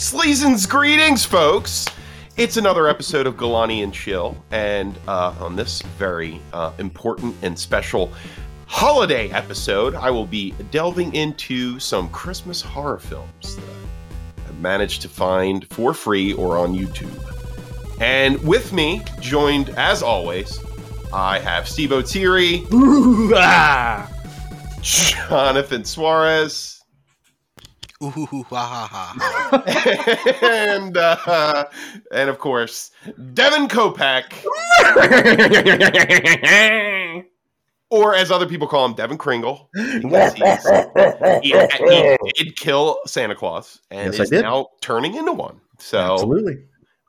Sleason's greetings, folks. It's another episode of Galani and Chill, and uh, on this very uh, important and special holiday episode, I will be delving into some Christmas horror films that I've managed to find for free or on YouTube. And with me, joined as always, I have Steve O'Teary. Jonathan Suarez, Ooh, hoo, hoo, ha, ha, ha. and uh, and of course Devin Kopak, or as other people call him, Devin Kringle, because he's, he, he did kill Santa Claus and Yes, I is did. now turning into one. So Absolutely.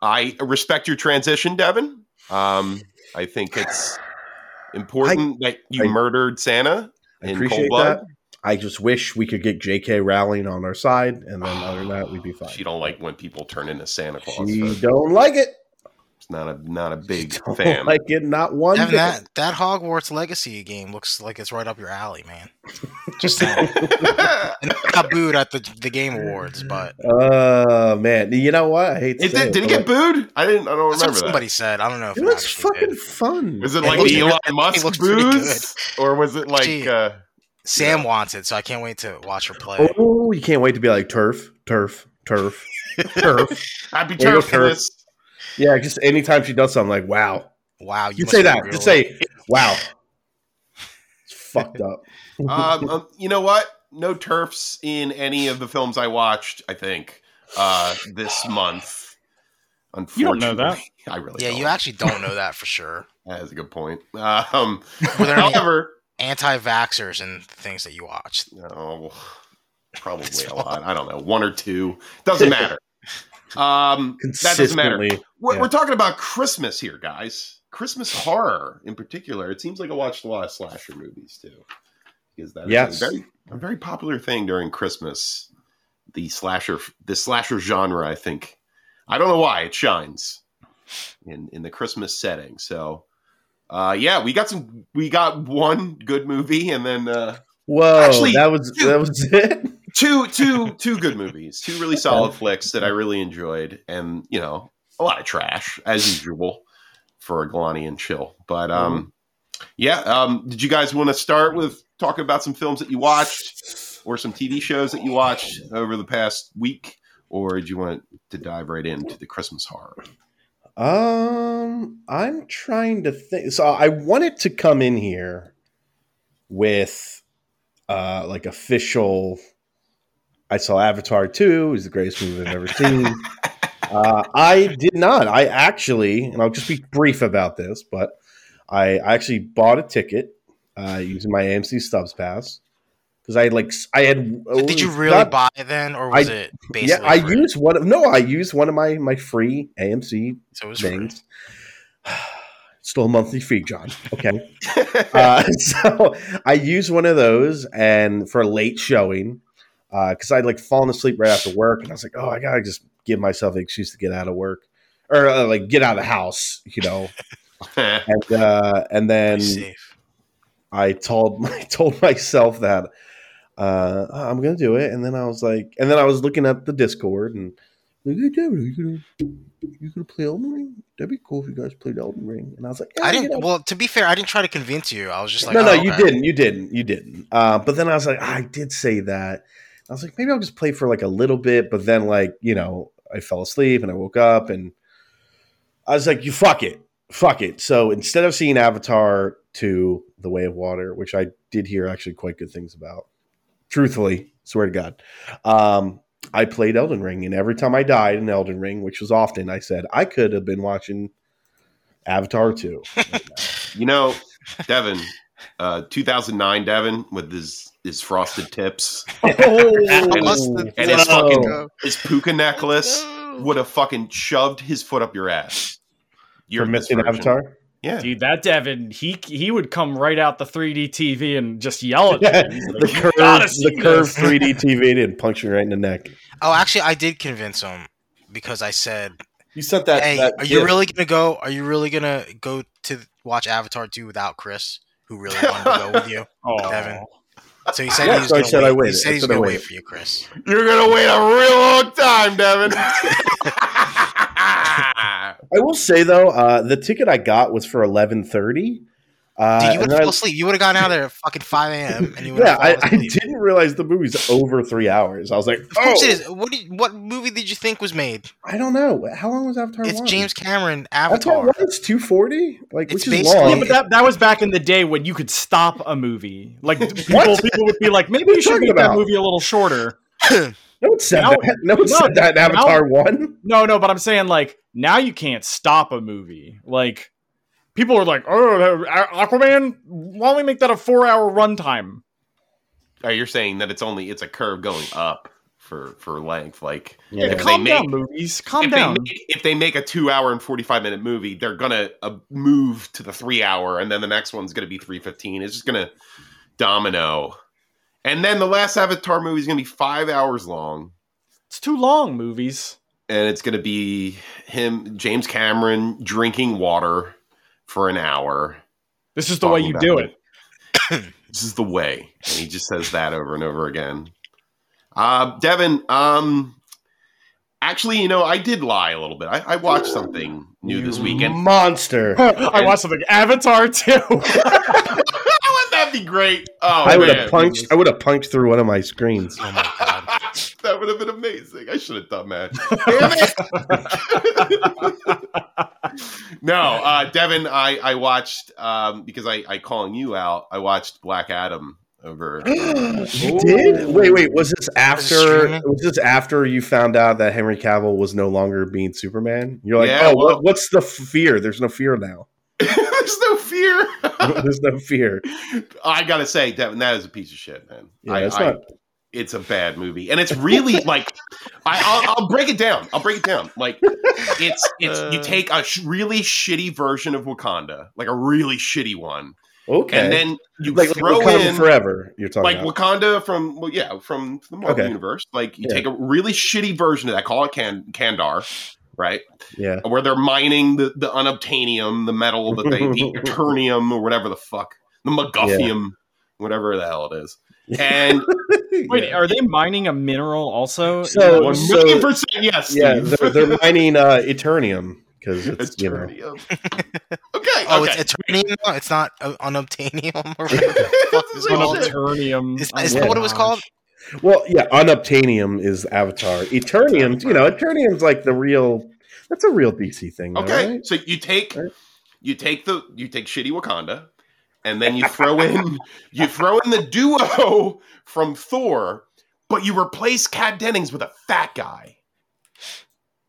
I respect your transition, Devin. Um, I think it's important that you I- murdered Santa I in appreciate cold blood. that. I just wish we could get JK Rowling on our side, and then other than that, we'd be fine. She don't like when people turn into Santa Claus. She don't like it. It's not a not a big Don't fan. like it. Not one Devin, bit. that, that Hogwarts Legacy game looks like it's right up your alley, man. Just saying. and got booed at the, the Game Awards, but Oh man, you know what? I hate. To say did, did it get booed? I didn't. I don't that's what remember somebody that. said. I don't know if It it, looks fucking did. fun. Was it It like the Elon Musk booze, or was it like? Gee. Uh, Sam wants it, so I can't wait to watch her play. Oh, you can't wait to be like turf, turf, turf, turf. I'd be go, turf. Yeah, just anytime she does something like wow, Wow, you you must say that. Just say wow. It's fucked up. um, um, you know what? No turfs in any of the films I watched. I think uh, this month. You don't know that. I really. Yeah, don't. you actually don't know that for sure. That's a good point. Um, Were there any however, anti-vaxxers and things that you watch? No, probably a lot. I don't know, one or two. Doesn't matter. Um, that doesn't matter. We're, yeah. we're talking about Christmas here, guys. Christmas horror, in particular. It seems like I watched a lot of slasher movies too, because that Yes. a very a very popular thing during Christmas. The slasher, the slasher genre, I think. I don't know why it shines in in the Christmas setting. So, uh, yeah, we got some. We got one good movie, and then. Uh, Whoa, Actually, that was dude. that was it. two two two good movies two really solid flicks that i really enjoyed and you know a lot of trash as usual for a galani and chill but um yeah um did you guys want to start with talking about some films that you watched or some tv shows that you watched over the past week or did you want to dive right into the christmas horror Um, I'm trying to think. So I wanted to come in here with uh like official. I saw Avatar two. It was the greatest movie I've ever seen. uh, I did not. I actually, and I'll just be brief about this, but I, I actually bought a ticket uh, using my AMC Stubs pass because I like I had. So did you really not- buy then, or was I- it Yeah. I free? used one. Of, no, I used one of my my free AMC so it was free. things. Still a monthly fee, John. Okay. uh, so I used one of those and for a late showing because I'd like fallen asleep right after work, and I was like, oh, I gotta just give myself an excuse to get out of work or uh, like get out of the house, you know. and uh, and then I told I told myself that uh, I'm gonna do it, and then I was like, and then I was looking at the Discord and like, hey, David, you gonna you gonna play Elden Ring? That'd be cool if you guys played Elden Ring. And I was like, yeah, I didn't. know. Well, to be fair, I didn't try to convince you. I was just like, no, no, oh, you okay. didn't, you didn't, you didn't. Uh, but then I was like, I did say that. I was like, maybe I'll just play for like a little bit, but then like you know, I fell asleep and I woke up and I was like, you fuck it, fuck it. So instead of seeing Avatar to The Way of Water, which I did hear actually quite good things about, truthfully, swear to God, um, I played Elden Ring, and every time I died in Elden Ring, which was often, I said I could have been watching Avatar two. you know devin uh 2009 devin with his his frosted tips Busted. and his Whoa. fucking his puka necklace No. would have fucking shoved his foot up your ass. You're missing. Avatar. Yeah. Dude, that Devin, he he would come right out the 3D TV and just yell at Yeah, like, the "You curved, gotta see the curved this." 3D TV didn't puncture me right in the neck. Oh, actually, I did convince him because I said, You sent that. "Hey, that are you really gonna go? Are you really gonna go to watch Avatar two without Chris, who really wanted to go with you?" Aw. Devin. So he said Yeah, he so I gonna said wait. I waited. He said I he's said I gonna wait waited. for you, Chris. You're gonna wait a real long time, Devin. I will say though, uh, the ticket I got was for eleven thirty. Uh, Dude, you would and have then fell I- asleep. You would have gone out there at fucking five a.m. and you would yeah, I, I didn't realize the movie's over three hours. I was like, Of course oh, it is. What did, what movie did you think was made? I don't know. How long was Avatar It's one? James Cameron Avatar Avatar. one. It's two forty. Like, It's which is long. Yeah, but that, that was back in the day when you could stop a movie. Like people, people would be like, maybe you should talking make that movie a little shorter. No one said Now- that. No one no, said that in now- Avatar one. No, no, but I'm saying like now you can't stop a movie. Like people are like, oh, Aquaman. Why don't we make that a four hour runtime? oh, you're saying that it's only it's a curve going up for for length. Like Yeah, If they calm down, movies. Calm if down. they make, if they make a two hour and forty five minute movie, they're gonna uh, move to the three hour, and then the next one's gonna be three fifteen. It's just gonna domino, and then the last Avatar movie is gonna be five hours long. It's too long, movies. and it's going to be him, James Cameron, drinking water for an hour. This is the way you do it. this is the way, and he just says that over and over again. Uh, Devin, um, actually, you know, I did lie a little bit. I, I watched something new this weekend. monster. I watched something Avatar too. Wouldn't be great? Oh, I would man. have punched. I would have punched through one of my screens. Oh my god. that would have been amazing. I should have done that. Damn it. no, uh, Devin, I, I watched um, because I, I calling you out. I watched Black Adam over. you did? Wait, wait. Was this after? Was this after you found out that Henry Cavill was no longer being Superman? You're like, Yeah, oh, well- what, what's the fear? There's no fear now. There's no fear. There's no fear. I gotta say, Devin, that is a piece of shit, man. Yeah, I, it's I- not. it's a bad movie, and it's really like I, I'll, I'll break it down. I'll break it down. Like it's it's you Uh. take a sh- really shitty version of Wakanda, like a really shitty one, Okay. and then you like, like throw Wakanda in forever. You're talking like about. Wakanda from well, yeah, from the Marvel Okay. universe. Like you Yeah. take a really shitty version of that, call it Can- Kandar, right? yeah. Where they're mining the the unobtainium, the metal that they the eternium or whatever the fuck, the MacGuffium, whatever the hell it is, and Wait, Yeah. are they mining a mineral also? So- one so- yes. Yeah, they're, they're mining uh, Eternium because it's you know. Okay. Oh, okay. it's Eternium. now? It's not uh, unobtainium or whatever the fuck is Like called. shit. Unobtainium. Is, Oh is my that what it was called? Well, yeah, unobtainium is Avatar. Eternium, you know, Eternium's like the real. That's a real DC thing. Though, Okay, right? so you take Right. you take the you take shitty Wakanda, and then you throw in you throw in the duo from Thor, but you replace Kat Dennings with a fat guy,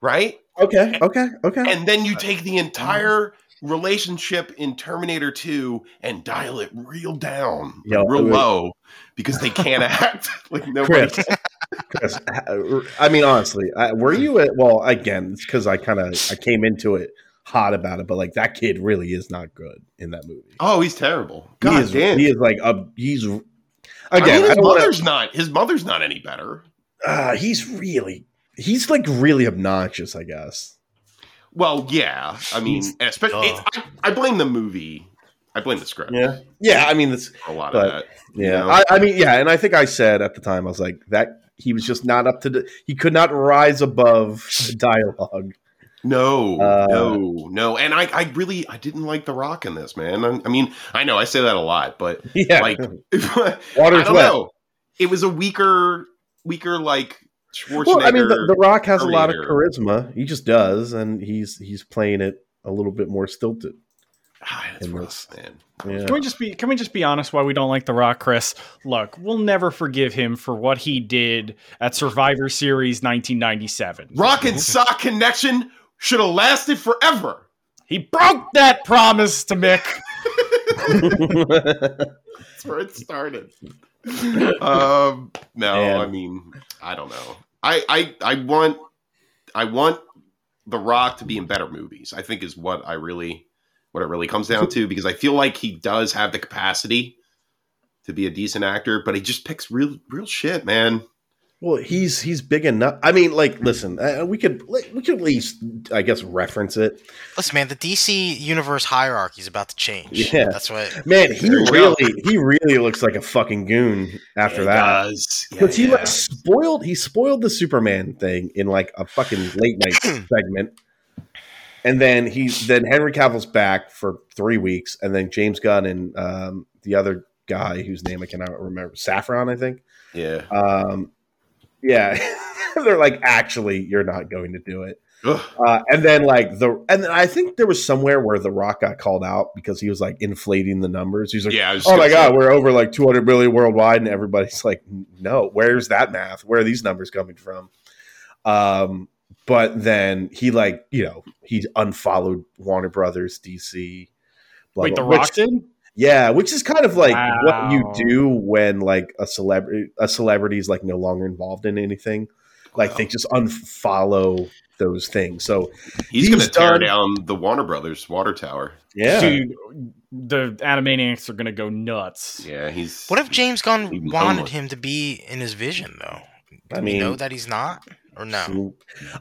right? Okay, okay, okay. And then you take the entire relationship in Terminator 2 and dial it real down, like real wait. low, because they can't act like nobody. Chris, Chris, I mean, honestly, I, were you at? Well, again, it's because I kind of I came into it hot about it, but like that kid really is not good in that movie. Oh, he's terrible. he God is, damn. he is like a he's. Again, I mean, his wanna, mother's not. His mother's not any better. uh, he's really he's like really obnoxious. I guess. Well, yeah. I mean, He's- especially it's, I, I blame the movie. I blame the script Yeah, yeah. I mean, that's a lot But- of that. Yeah, You know? I, I mean, yeah, and I think I said at the time, I was like that he was just not up to the. He could not rise above the dialogue. No, Uh, no, no. And I, I really, I didn't like The Rock in this, man. I, I mean, I know I say that a lot, but Yeah, like, I water's don't wet. know. It was a weaker, weaker like Schwarzenegger. Well, I mean, the, the Rock has a lot of charisma. He just does, and he's he's playing it a little bit more stilted. Ah, it's in rough, man. Yeah. Can we just be can we just be honest why we don't like The Rock, Chris? Look, we'll never forgive him for what he did at Survivor Series 1997. Rock and Sock connection should have lasted forever. He broke that promise to Mick. That's where it started. um, no, Man. I mean, I don't know. I, I, I want, I want The Rock to be in better movies. I think is what I really, what it really comes down to because I feel like he does have the capacity to be a decent actor, but he just picks real, real shit, man. Well, he's he's big enough. I mean, like, listen, uh, we could we could at least, I guess, reference it. Listen, man, the DC universe hierarchy is about to change. Yeah. that's what. Man, he There go. really he really looks like a fucking goon after Yeah, that. he does. Yeah, Because he yeah. like spoiled he spoiled the Superman thing in like a fucking late night segment. And then he then Henry Cavill's back for three weeks, and then James Gunn and um, the other guy whose name I cannot remember, Safran, I think. yeah. Um, yeah, they're like, actually, you're not going to do it. Uh, and then like the and then I think there was somewhere where the Rock got called out because he was like inflating the numbers. He's like, yeah. Oh my god, say, we're over like 200 million worldwide, and everybody's like, no, where's that math? Where are these numbers coming from? Um, but then he like you know he unfollowed Warner Brothers, DC. blah, Wait, blah, The which- Rock did? Yeah, which is kind of like what you do when like a celebrity a celebrity is like no longer involved in anything. Like they just unfollow those things. So he's, going to he's tear down the Warner Brothers water tower. yeah, Dude, the Animaniacs are gonna go nuts. Yeah, he's. What if James Gunn wanted homeless. him to be in his vision, though? I Do we mean, know that he's not, or no?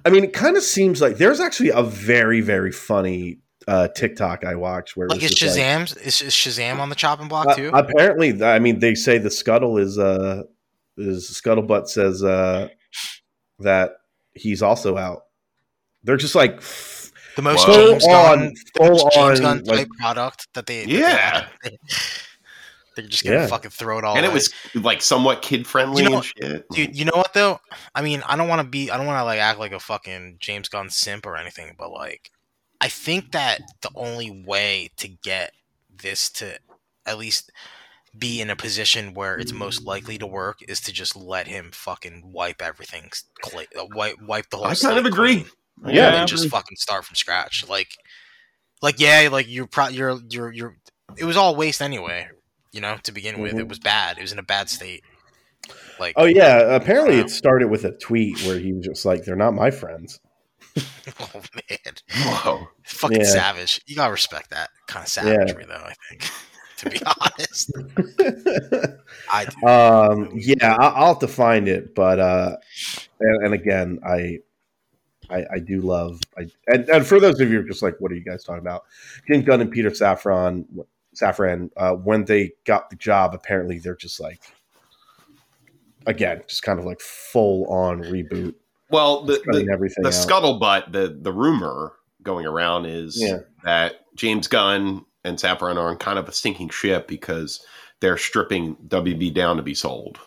I mean, it kind of seems like there's actually a very very funny uh, TikTok I watched where it Like, was is just like, is, is Shazam on the chopping block Uh, too? apparently, I mean, they say the scuttle is uh is scuttlebutt says uh that he's also out. They're just like f- the most Whoa. James full Gunn, on, the full most James on, Gunn like type product that they. that they Yeah. They're just gonna Yeah. fucking throw it all. and it was like somewhat kid friendly You know and shit. Dude, you know what though? I mean, I don't want to be, I don't want to like act like a fucking James Gunn simp or anything, but like, I think that the only way to get this to at least be in a position where it's most likely to work is to just let him fucking wipe everything, cla uh, wipe wipe the whole. I kind of agree. clean, Yeah, and just fucking start from scratch. Like, like yeah, like you're pro- you're you're you're. It was all waste anyway. You know, to begin with, it was bad. It was in a bad state. Like, Oh yeah, apparently Wow. it started with a tweet where he was just like, "They're not my friends." oh man. Whoa. fucking Yeah. savage. You gotta respect that kind of savagery, though. I think, to be honest, I do. um, yeah, I- I'll have to find it, but uh, and, and again, I, I, I do love, I, and, and for those of you who are just like, what are you guys talking about? James Gunn and Peter Safran, Safran, uh, when they got the job, apparently they're just like, again, just kind of like full on reboot, Well, the, the, everything the scuttlebutt, the the rumor going around is Yeah. that James Gunn and Safran are on kind of a sinking ship because they're stripping WB down to be sold.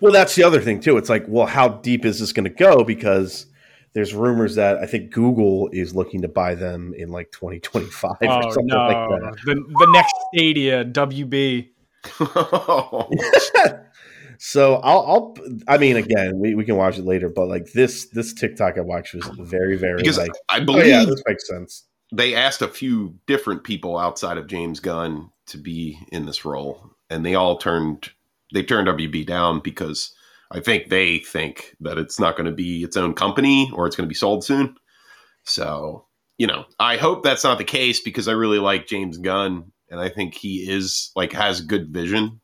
Well, that's the other thing too. It's like, well, how deep is this going to go? Because there's rumors that I think Google is looking to buy them in like 2025 or Oh something no, like that. the the next Stadia WB. so I'll, I'll, I mean, again, we, we can watch it later, but like this, this TikTok I watched was very, very because like, I oh believe yeah, this makes sense. they asked a few different people outside of James Gunn to be in this role, and they all turned they turned WB down because I think they think that it's not going to be its own company or it's going to be sold soon. So you know, I hope that's not the case because I really like James Gunn, and I think he is like has good vision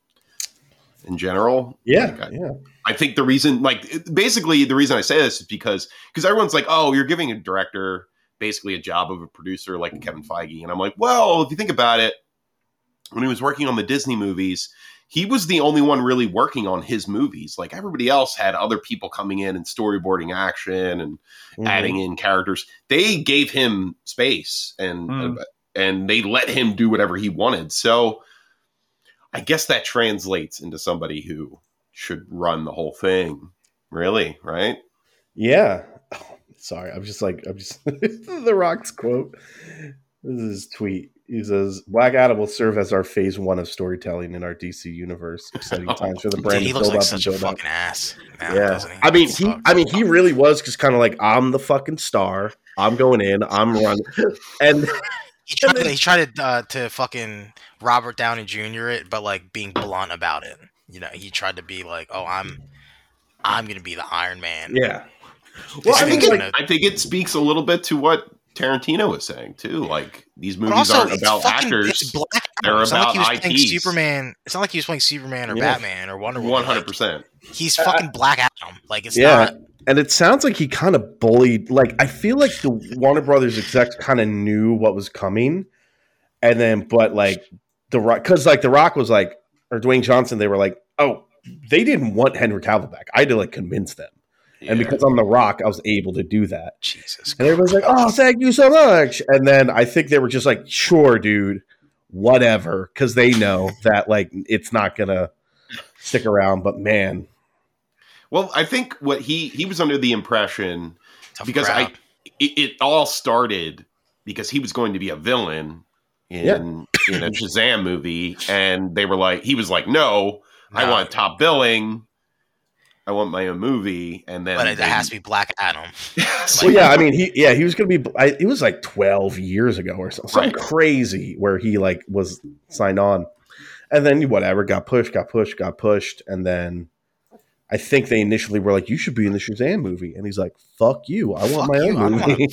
in general. Yeah, Like, I- yeah, I think the reason, like, basically, the reason I say this is because because everyone's like, oh, you're giving a director basically a job of a producer like Kevin Feige, and I'm like, well, if you think about it, when he was working on the Disney movies, he was the only one really working on his movies. Like everybody else had other people coming in and storyboarding action and Mhm. adding in characters. They gave him space and Hmm. and they let him do whatever he wanted. So I guess that translates into somebody who should run the whole thing. Really, right? yeah. Oh, sorry, I'm just like, I'm just the Rock's quote. This is his tweet. He says, "Black Adam will serve as our phase one of storytelling in our DC universe. Exciting oh, times for the Dude, brand. he to looks build like up such and a build up." fucking ass. Now, yeah. he? I mean, he. Sucks. I mean, he really was just kind of like, I'm the fucking star. I'm going in. I'm running. And He tried, to, he tried to uh, to fucking Robert Downey Jr. it, but like being blunt about it. You know, he tried to be like, "Oh, I'm, I'm gonna be the Iron Man." yeah, Well, I think it, gonna- I think it speaks a little bit to what Tarantino was saying too. Like these movies also, aren't about fucking, actors. It's Black They're It's not like about he was playing Superman. It's not like he was playing Superman or Yeah. Batman or Wonder Woman. Hundred percent. he's fucking Black Adam. Like it's Yeah. not. And it sounds like he kind of bullied. Like I feel like the Warner Brothers execs kind of knew what was coming, and then but like the Rock, because like the Rock was like, or Dwayne Johnson, they were like, oh, they didn't want Henry Cavill back. I had to like convince them, and because I'm the Rock, I was able to do that. Jesus. And everybody's like, oh, thank you so much. And then I think they were just like, sure, dude, whatever, because they know that like it's not gonna stick around. But man, Well, I think what he he was under the impression Tough because crowd. I it, it all started because he was going to be a villain in Yeah. in a Shazam movie, and they were like, he was like, no, I want top billing. I want my own movie, and then but it they- has to be Black Adam. Yes. Well, yeah, I mean, he yeah, he was gonna be. I, it was like twelve years ago or something, something Right. crazy where he like was signed on, and then whatever got pushed, got pushed, got pushed, and then I think they initially were like, "You should be in the Shazam movie," and he's like, "Fuck you, I want Fuck my you, I own don't movie."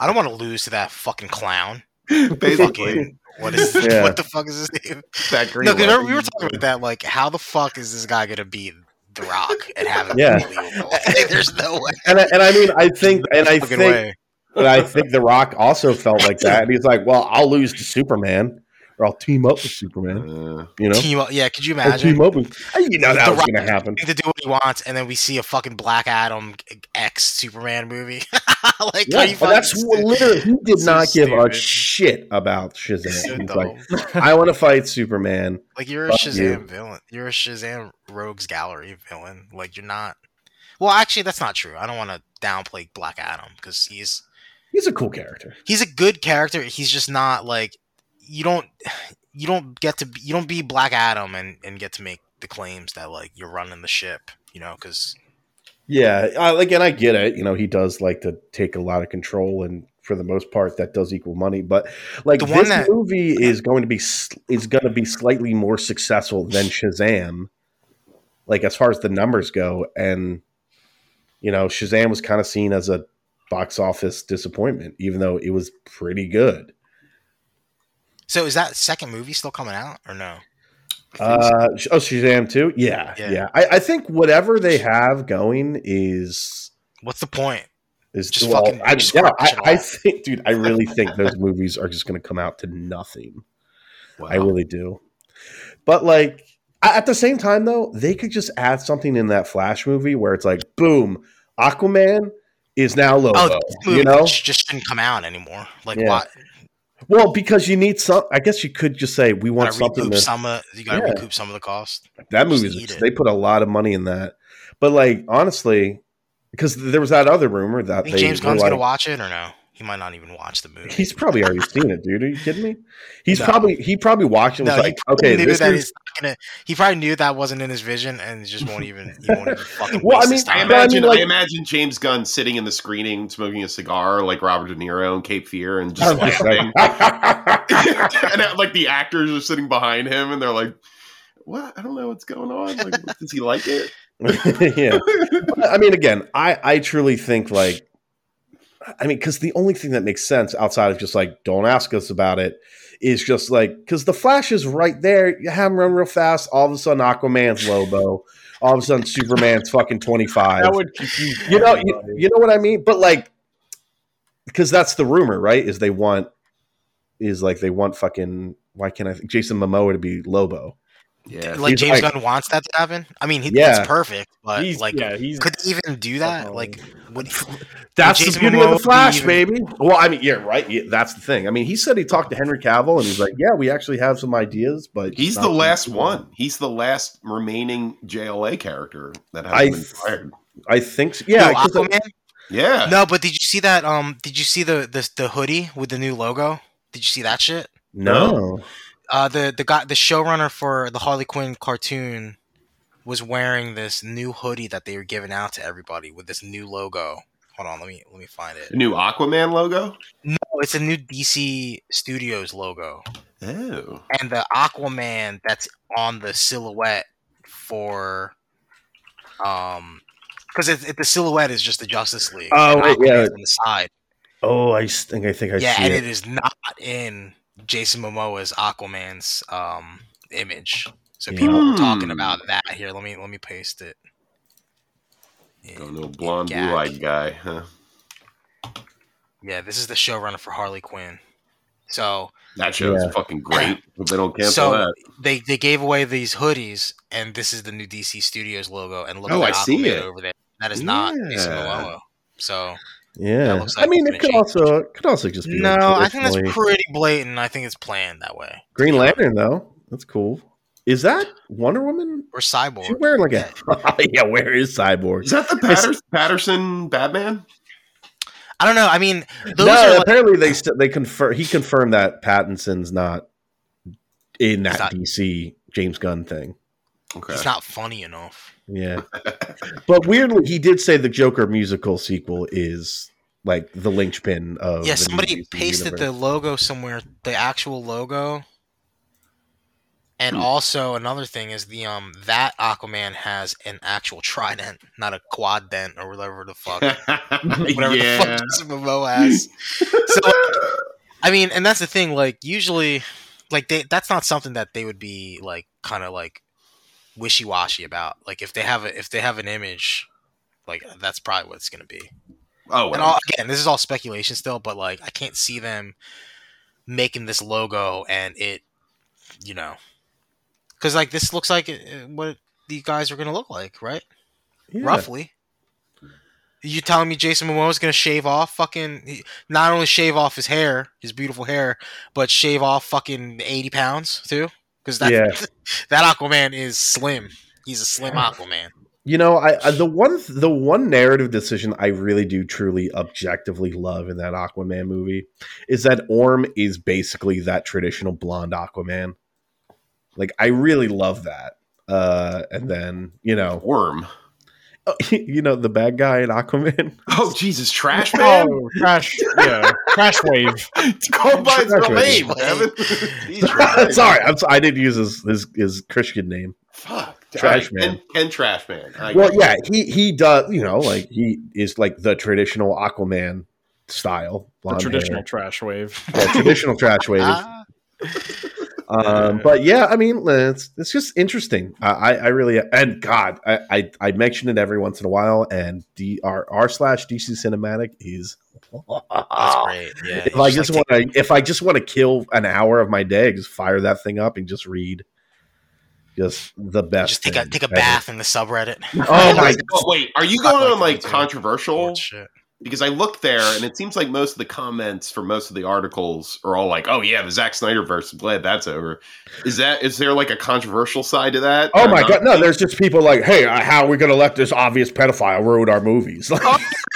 I don't want to lose to that fucking clown. basically Fucking what is Yeah. what the fuck is his name? that green. No, because we were talking about that. Like, how the fuck is this guy gonna beat The Rock and have it Yeah. be? Like, There's no way. and I, and I mean, I think, and I think, way. and I think The Rock also felt like that, and he's like, "Well, I'll lose to Superman, or I'll team up with Superman." Uh, You know, Team up. Yeah, could you Or imagine? team up with, you know that The was Rock- gonna happen. to do what he wants, and then we see a fucking Black Adam X Superman movie. like, Yeah, are that's what literally he did So not give a shit about Shazam. so He's like, I want to fight Superman. Like you're a Shazam you. villain. You're a Shazam Rogues Gallery villain. Like you're not. Well, actually, that's not true. I don't want to downplay Black Adam because he's He's a cool character. he's a good character. He's just not like you don't you don't get to be, you don't be Black Adam and and get to make the claims that like you're running the ship. You know, because Yeah, I, again, I get it. You know, he does like to take a lot of control, and for the most part, that does equal money. But like The this that- movie is going to be is going to be slightly more successful than Shazam, like as far as the numbers go. And you know, Shazam was kind of seen as a box office disappointment, even though it was pretty good. So is that second movie still coming out or no? Uh, Sh- oh, Shazam too. Yeah, Yeah. yeah. I, I think whatever they have going is What's the point? is Just well, fucking- I, just yeah, I, I think, dude, I really think those movies are just going to come out to nothing. Wow. I really do. But like at the same time, though, they could just add something in that Flash movie where it's like, boom, Aquaman is now Lobo. Oh, you know, just shouldn't come out anymore. Like Yeah. what? Well, because you need some. I guess you could just say we want something. To, some of you gotta Yeah. recoup some of the cost. that movie, they put a lot of money in that. But like honestly, because there was that other rumor that James Gunn's like, gonna watch it or no? He might not even watch the movie. He's probably already seen it, dude. Are you kidding me? He's No. probably he probably watched it and no, was he like, probably okay, knew this that is he's not gonna. He probably knew that wasn't in his vision, and just won't even. He won't even fucking. Well, I mean, I time. but I imagine, mean, like- I imagine James Gunn sitting in the screening, smoking a cigar like Robert De Niro in Cape Fear, and just laughing. like- and uh, like the actors are sitting behind him, and they're like, "What? I don't know what's going on. Like, does he like it?" yeah. I mean, again, I I truly think like, I mean, because the only thing that makes sense outside of just like, don't ask us about it, is just like, because the Flash is right there. You have him run real fast. All of a sudden, Aquaman's Lobo. All of a sudden, Superman's fucking twenty five. That would confuse You know, you, you know what I mean. But like, because that's the rumor, right? Is they want is like they want fucking why can't I think Jason Momoa to be Lobo? Yeah, like he's James like- Gunn wants that to happen. I mean, he, Yeah. it's perfect, but he's like, yeah, he's could he even do that? Definitely. Like, would That's Jason the beauty of the Flash, even- baby. Well, I mean, yeah, right. Yeah, that's the thing. I mean, he said he talked to Henry Cavill, and he's like, "Yeah, we actually have some ideas, but he's the last some- one. He's the last remaining JLA character that hasn't been fired. I think, so. yeah, no, 'cause Aquaman? Yeah, No, but did you see that? Um, did you see the the the hoodie with the new logo? Did you see that shit? no, Uh, the the guy, the showrunner for the Harley Quinn cartoon, was wearing this new hoodie that they were giving out to everybody with this new logo. Hold on, let me let me find it. the new Aquaman logo. No, it's a new DC Studios logo, Oh, and the Aquaman that's on the silhouette for, um, because it, it, the silhouette is just the Justice League. Oh, and wait, yeah. on the side. oh, I think I think I yeah, see and it. it is not in Jason Momoa's Aquaman's um, image. So Yeah. people were Hmm. talking about that. Here, let me let me paste it. Oh, In- no in blonde, Gag. blue-eyed guy. Huh? Yeah, this is the showrunner for Harley Quinn. So That show's Yeah. fucking great. Hope they don't cancel So that. they they gave away these hoodies, and this is the new DC Studios logo. And look Oh, at I that see it. over there. That is not Jason Yeah. Momoa. So Yeah, That looks I mean, it could also it could also just be no, like I think that's pretty blatant. I think it's planned that way. Green Lantern though. That's cool. Is that Wonder Woman? Or She's Cyborg. wearing like a yeah. Where is Cyborg? Is that the Pattinson, Pattinson Batman? I don't know. I mean, those no, are like, apparently they st- they confirm he confirmed that Pattinson's not in that He's not- DC James Gunn thing. Okay. it's not funny enough. Yeah, but weirdly, he did say the Joker musical sequel is like the linchpin of. yeah, the somebody DC pasted the universe. logo somewhere, the actual logo. And Hmm. also another thing is the um that Aquaman has an actual trident, not a quad dent or whatever the fuck. whatever the fuck Jason Momoa has. So I mean, and that's the thing. Like usually, like they that's not something that they would be like kind of like wishy washy about. Like if they have a if they have an image, like that's probably what it's gonna be. oh, And all, again, this is all speculation still, but like I can't see them making this logo and it, you know, because like this looks like uh, what these guys are gonna look like, right? Yeah. roughly. You telling me Jason Momoa is gonna shave off fucking not only shave off his hair, his beautiful hair, but shave off fucking eighty pounds too? Because that Yeah. that Aquaman is slim. He's a slim Aquaman. You know, I, I the one the one narrative decision I really do truly objectively love in that Aquaman movie is that Orm is basically that traditional blonde Aquaman. Like I really love that. Uh and then, you know, Worm. you know the bad guy in Aquaman. Oh, Jesus, Trash oh, Man? Oh, trash! Yeah, trash wave. Go by its real name, Man. Sorry, I'm so, I didn't use his, his his Christian name. Fuck. Trash All right, Man. Ken, Ken Trash Man. I- Well, yeah, he he does, you know, like he is like the traditional Aquaman style, The traditional hair. trash wave. Yeah, traditional trash wave. Um, but yeah, I mean, it's it's just interesting. I, I, I really and God, I, I I mention it every once in a while, and D R R slash DC Cinematic is. that's great. Yeah. If I just like, want to, if I just want to kill an hour of my day, just fire that thing up and just read. Just the best. just take a take a ever. bath in the subreddit. Oh my! God. wait, are you going on like that, too. controversial? Lord shit. Because I looked there and it seems like most of the comments for most of the articles are all like, "Oh yeah, the Zack Snyder verse. I'm glad that's over." Is that is there like a controversial side to that? Oh my god! No, there's just people like, "Hey, uh, how are we going to let this obvious pedophile ruin our movies?"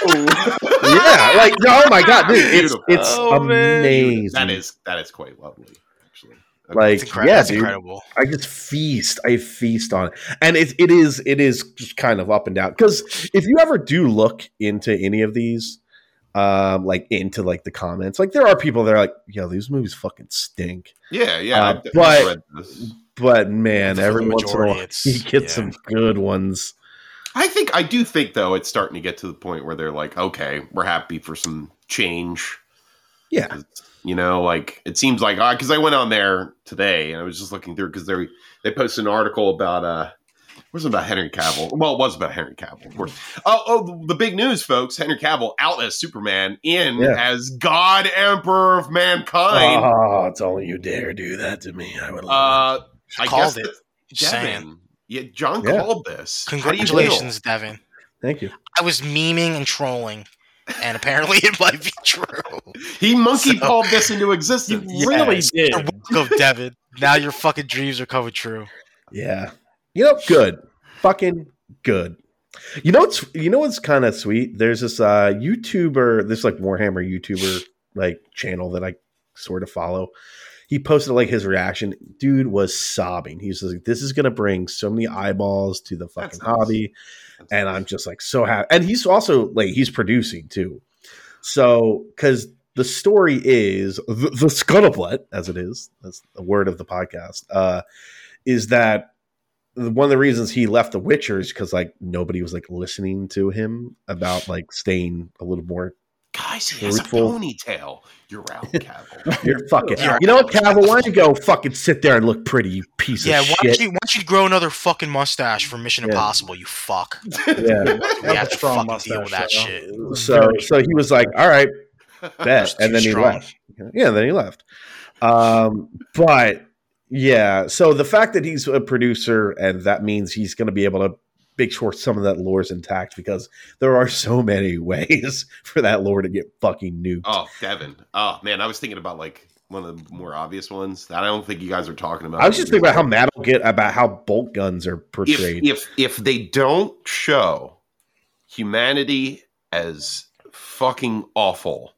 Like, yeah, like, no, oh my god, dude, it's Beautiful. it's Oh, man. amazing. that is that is quite lovely, actually. Okay. Like, It's incredible. yeah, that's dude. incredible. I just feast. I feast on it, and it it is it is just kind of up and down. Because if you ever do look into any of these, um, like into like the comments, like there are people that are like, "Yo, these movies fucking stink." yeah, yeah. uh, I've- I've but- But man, every once in a while, it's- you get yeah. some good ones. I think I do think though it's starting to get to the point where they're like, okay, we're happy for some change. Yeah, You know, like it seems like because I went on there today and I was just looking through because they they posted an article about uh, it wasn't about Henry Cavill. Well, it was about Henry Cavill, of course. Oh, oh, the big news, folks! Henry Cavill out as Superman, in Yeah. as God Emperor of Mankind. Oh, it's only you dare do that to me. I would love Uh, I Called guess it. that- Just saying. Devin. Yeah, John Yeah. called this. How do you feel? Congratulations, Devin. Thank you. I was memeing and trolling, and apparently it might be true. He monkey So- called this into existence. You really Yes. did. You're welcome, Devin. Now your fucking dreams are coming true. Yeah. You know, good. Fucking good. You know what's you know what's kind of sweet? There's this uh YouTuber, this like Warhammer YouTuber like channel that I sort of follow. He posted like his reaction. Dude was sobbing. He was like, This is gonna bring so many eyeballs to the fucking That's nice. hobby. And I'm just like so happy. And he's also like he's producing too. So because the story is the, the scuttlebutt, as it is, that's the word of the podcast, uh, is that one of the reasons he left The Witcher is because like nobody was like listening to him about like staying a little more Guys, he has a ponytail. You're out, Cavill. You're fucking. Yeah. You know what, Cavill? Why don't you go fucking sit there and look pretty, you piece Yeah, of why shit? don't, you, why don't you grow another fucking mustache for Mission Yeah. Impossible, you fuck? Yeah. We That's have a to strong fucking deal with that mustache, shit. So, so he was like, "All right, bet," and too then he strong. left. Yeah, then he left. Um, but yeah, so the fact that he's a producer and that means he's going to be able to make sure some of that lore is intact because there are so many ways for that lore to get fucking nuked. oh, Devin. Oh man, I was thinking about like one of the more obvious ones that I don't think you guys are talking about. I was just thinking about how mad I'll get about how bolt guns are if portrayed. if if they don't show humanity as fucking awful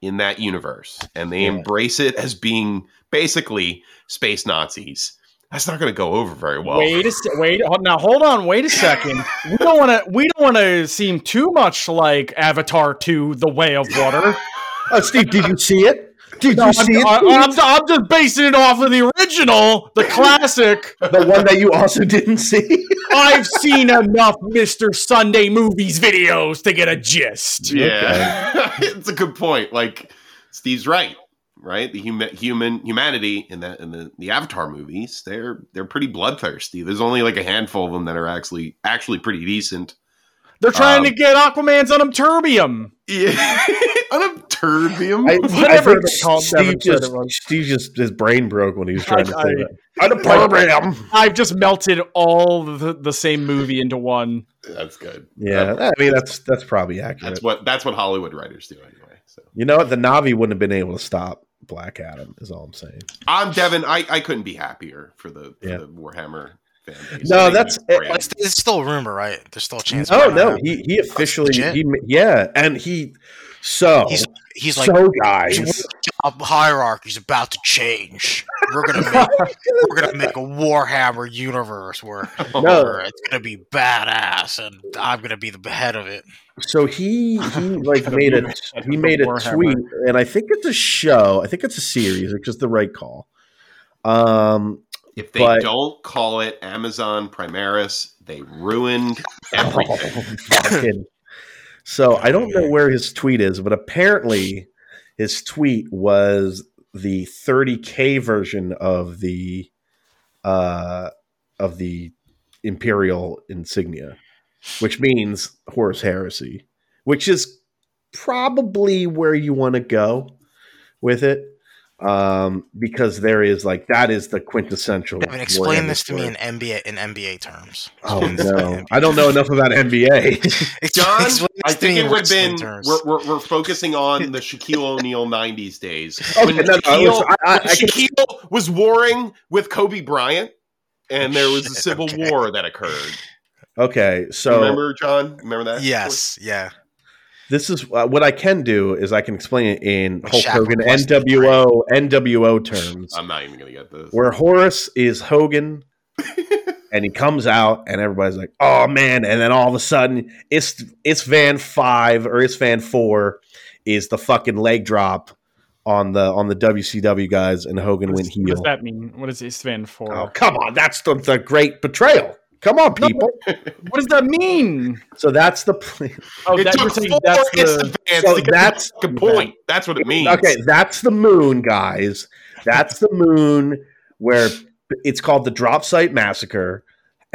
in that universe and they Yeah. embrace it as being basically space Nazis, that's not going to go over very well. Wait a se- wait. ho- Now hold on. Wait a second. We don't want to. We don't want to seem too much like Avatar Two: The Way of Water. oh, Steve, did you see it? Did No, you I'm, see it? I- I'm, I'm just basing it off of the original, the classic. the one that you also didn't see? I've seen enough Mr. Sunday Movies videos to get a gist. Yeah, it's a good point. Like Steve's right, right? The human human humanity in that in the, the Avatar movies, they're they're pretty bloodthirsty. There's only like a handful of them that are actually actually pretty decent. They're trying Um, to get Aquaman's unterbium. Yeah, unobturbium. I, Whatever I think they called Steve Devin said just, it was. Steve just his brain broke when he was trying to I- say I- that. Unobturbium. I've just melted all the, the same movie into one. That's good. Yeah, That- I mean that's that's probably accurate. that's what that's what Hollywood writers do anyway. So you know what? The Navi wouldn't have been able to stop Black Adam. Is all I'm saying. I'm Devin. I, I couldn't be happier for the, for Yeah. the Warhammer fan. No, that's- it's it- it's, it's still a rumor, right? There's still a chance. Oh, no, it might no, he he officially he yeah, and he so He's he's like so guys. job hierarchy's about to change. We're gonna make we're gonna make a Warhammer universe where, No. where it's gonna be badass, and I'm gonna be the head of it. So he he like made a he made a Warhammer. tweet, and I think it's a show. I think it's a series, which is the right call. Um, If they But- don't call it Amazon Primaris, they ruined everything. fucking- so I don't know where his tweet is, but apparently his tweet was the 30k version of the uh of the imperial insignia, which means Horus Heresy, which is probably where you want to go with it. Um, because there is like that is the quintessential. Devin, explain Warhammer this to me in NBA in NBA terms. Oh Explain this to me in no, I don't know enough about NBA. John, explain I this to me think it would have been we're, we're, we're focusing on the Shaquille O'Neal '90s days. Okay, when no, no, Shaquille, listen, I- I- when I can- was warring with Kobe Bryant, and there was a civil okay. war that occurred. okay, so Remember, John? Remember that? yes, yeah. this is uh, what I can do is I can explain it in Like Hulk Shaq Hogan NWO NWO terms, I'm not even gonna get this. where Horus is Hogan, and he comes out, and everybody's like, "Oh man!" And then all of a sudden, it's Isstvan Five or Isstvan Four is the fucking leg drop on the on the WCW guys, and Hogan What, went does, what does that mean? What does it stand for? Oh come on, that's the, the great betrayal. Come on, people. What does that mean? So that's the plan. Oh, it that, took four that's the. so to that's- the fucking point. That's what it means. Okay, that's the moon, guys. That's the moon where it's called the Drop Site Massacre,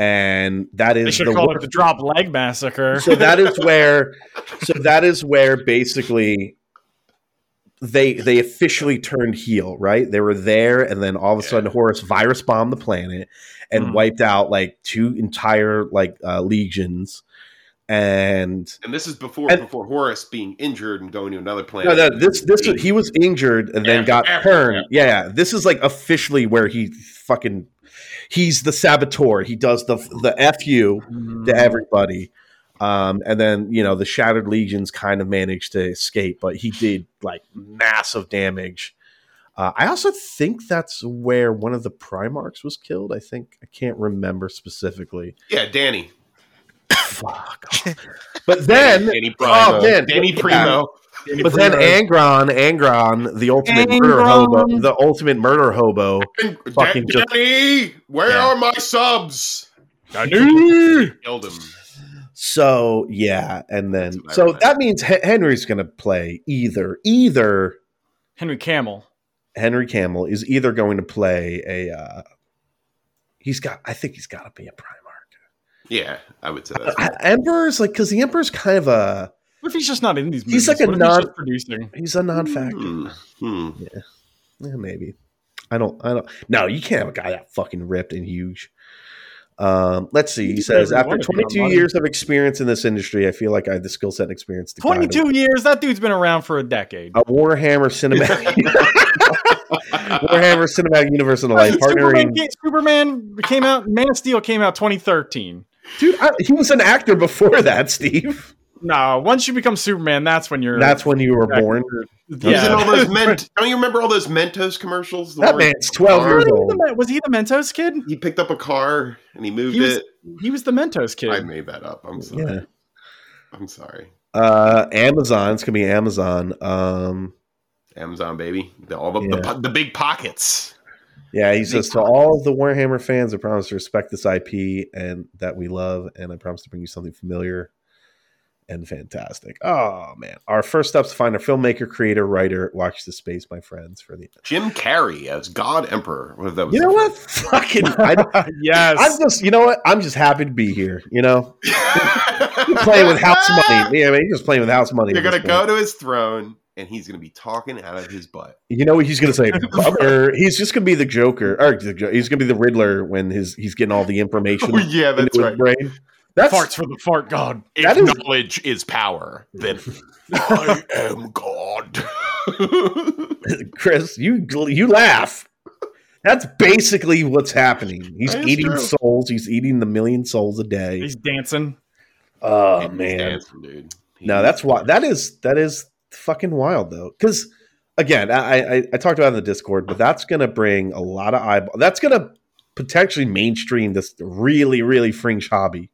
and that is They should the have called it the Drop Leg Massacre. so that is where so that is where basically they they officially turned heel, right? They were there, and then all of a sudden Horus virus bombed the planet and Mhm. wiped out like two entire like uh, legions. And And this is before And- before Horus being injured and going to another planet. no, no, this this he was injured and then After- got after, turned. Yeah, yeah, this is like officially where he fucking he's the saboteur. He does the the fu Mm. to everybody. Um, and then you know the Shattered Legions kind of managed to escape, but he did like massive damage. Uh, I also think that's where one of the Primarchs was killed. I think I can't remember specifically. yeah, Danny. Fuck. But then, Danny Primo. oh man, Danny yeah. Primo. But then Angron, Angron, the ultimate murder hobo, the ultimate murder hobo. And Fucking Dan- Danny, where Yeah. are my subs? Danny! Killed him. So yeah, and then That's what I so remember. that means H- Henry's going to play either either Henry Camel. Henry Camel is either going to play a. Uh, he's got. I think he's got to be a Primarch. Yeah, I would say that's Uh, Emperor's like because the Emperor's kind of a. What if he's just not in these movies? He's like a What non- just producing. He's a non-factor. Hmm. Hmm. Yeah, maybe. I don't. I don't. No, you can't have a guy that fucking ripped and huge. Um, let's see. He You says, after wanted to be 22 years of experience in this industry, I feel like I have the skill set and experience to guide a- 22 years. That dude's been around for a decade. a Warhammer cinematic Warhammer cinematic universe in the life Superman, partnering. came, Superman came out. Man of Steel came out 2013. Dude, I, he was an actor before that, Steve. No, once you become Superman, that's when you're. That's when you were born. He Yeah. all those Ment- don't you remember all those Mentos commercials? The That one- man's 12 years Was he old. the Was he the Mentos kid? He picked up a car and he moved He was- it. He was the Mentos kid. I made that up. I'm sorry. Yeah. I'm sorry. Uh, Amazon. It's gonna be Amazon. Um, Amazon baby, the, all the, Yeah. the, the big pockets. yeah, he says to all of the Warhammer fans, I promise to respect this IP and that we love, and I promise to bring you something familiar and fantastic. Oh man, our first steps to find a filmmaker, creator, writer. Watch the space, my friends. For the Jim Carrey as God Emperor. What that was you know what? Fucking, I, yes. I'm just, you know what? I'm just happy to be here. You know, playing with house money. Yeah, I mean, he's just playing with house money. You're gonna go to his throne and he's gonna be talking out of his butt. You know what he's gonna say? Brother. He's just gonna be the Joker, or he's gonna be the Riddler when his he's getting all the information. Oh, yeah, that's into his right. brain. That's farts for the fart god. If That is- knowledge is power, then I am God. Chris. You you laugh. That's basically what's happening. He's eating true. souls. He's eating the million souls a day. He's dancing. oh He's man, dancing, dude. no, that's why that is that is fucking wild though. Because again, I, I I talked about it in the Discord, but that's gonna bring a lot of eyeball. That's gonna potentially mainstream this really really fringe hobby.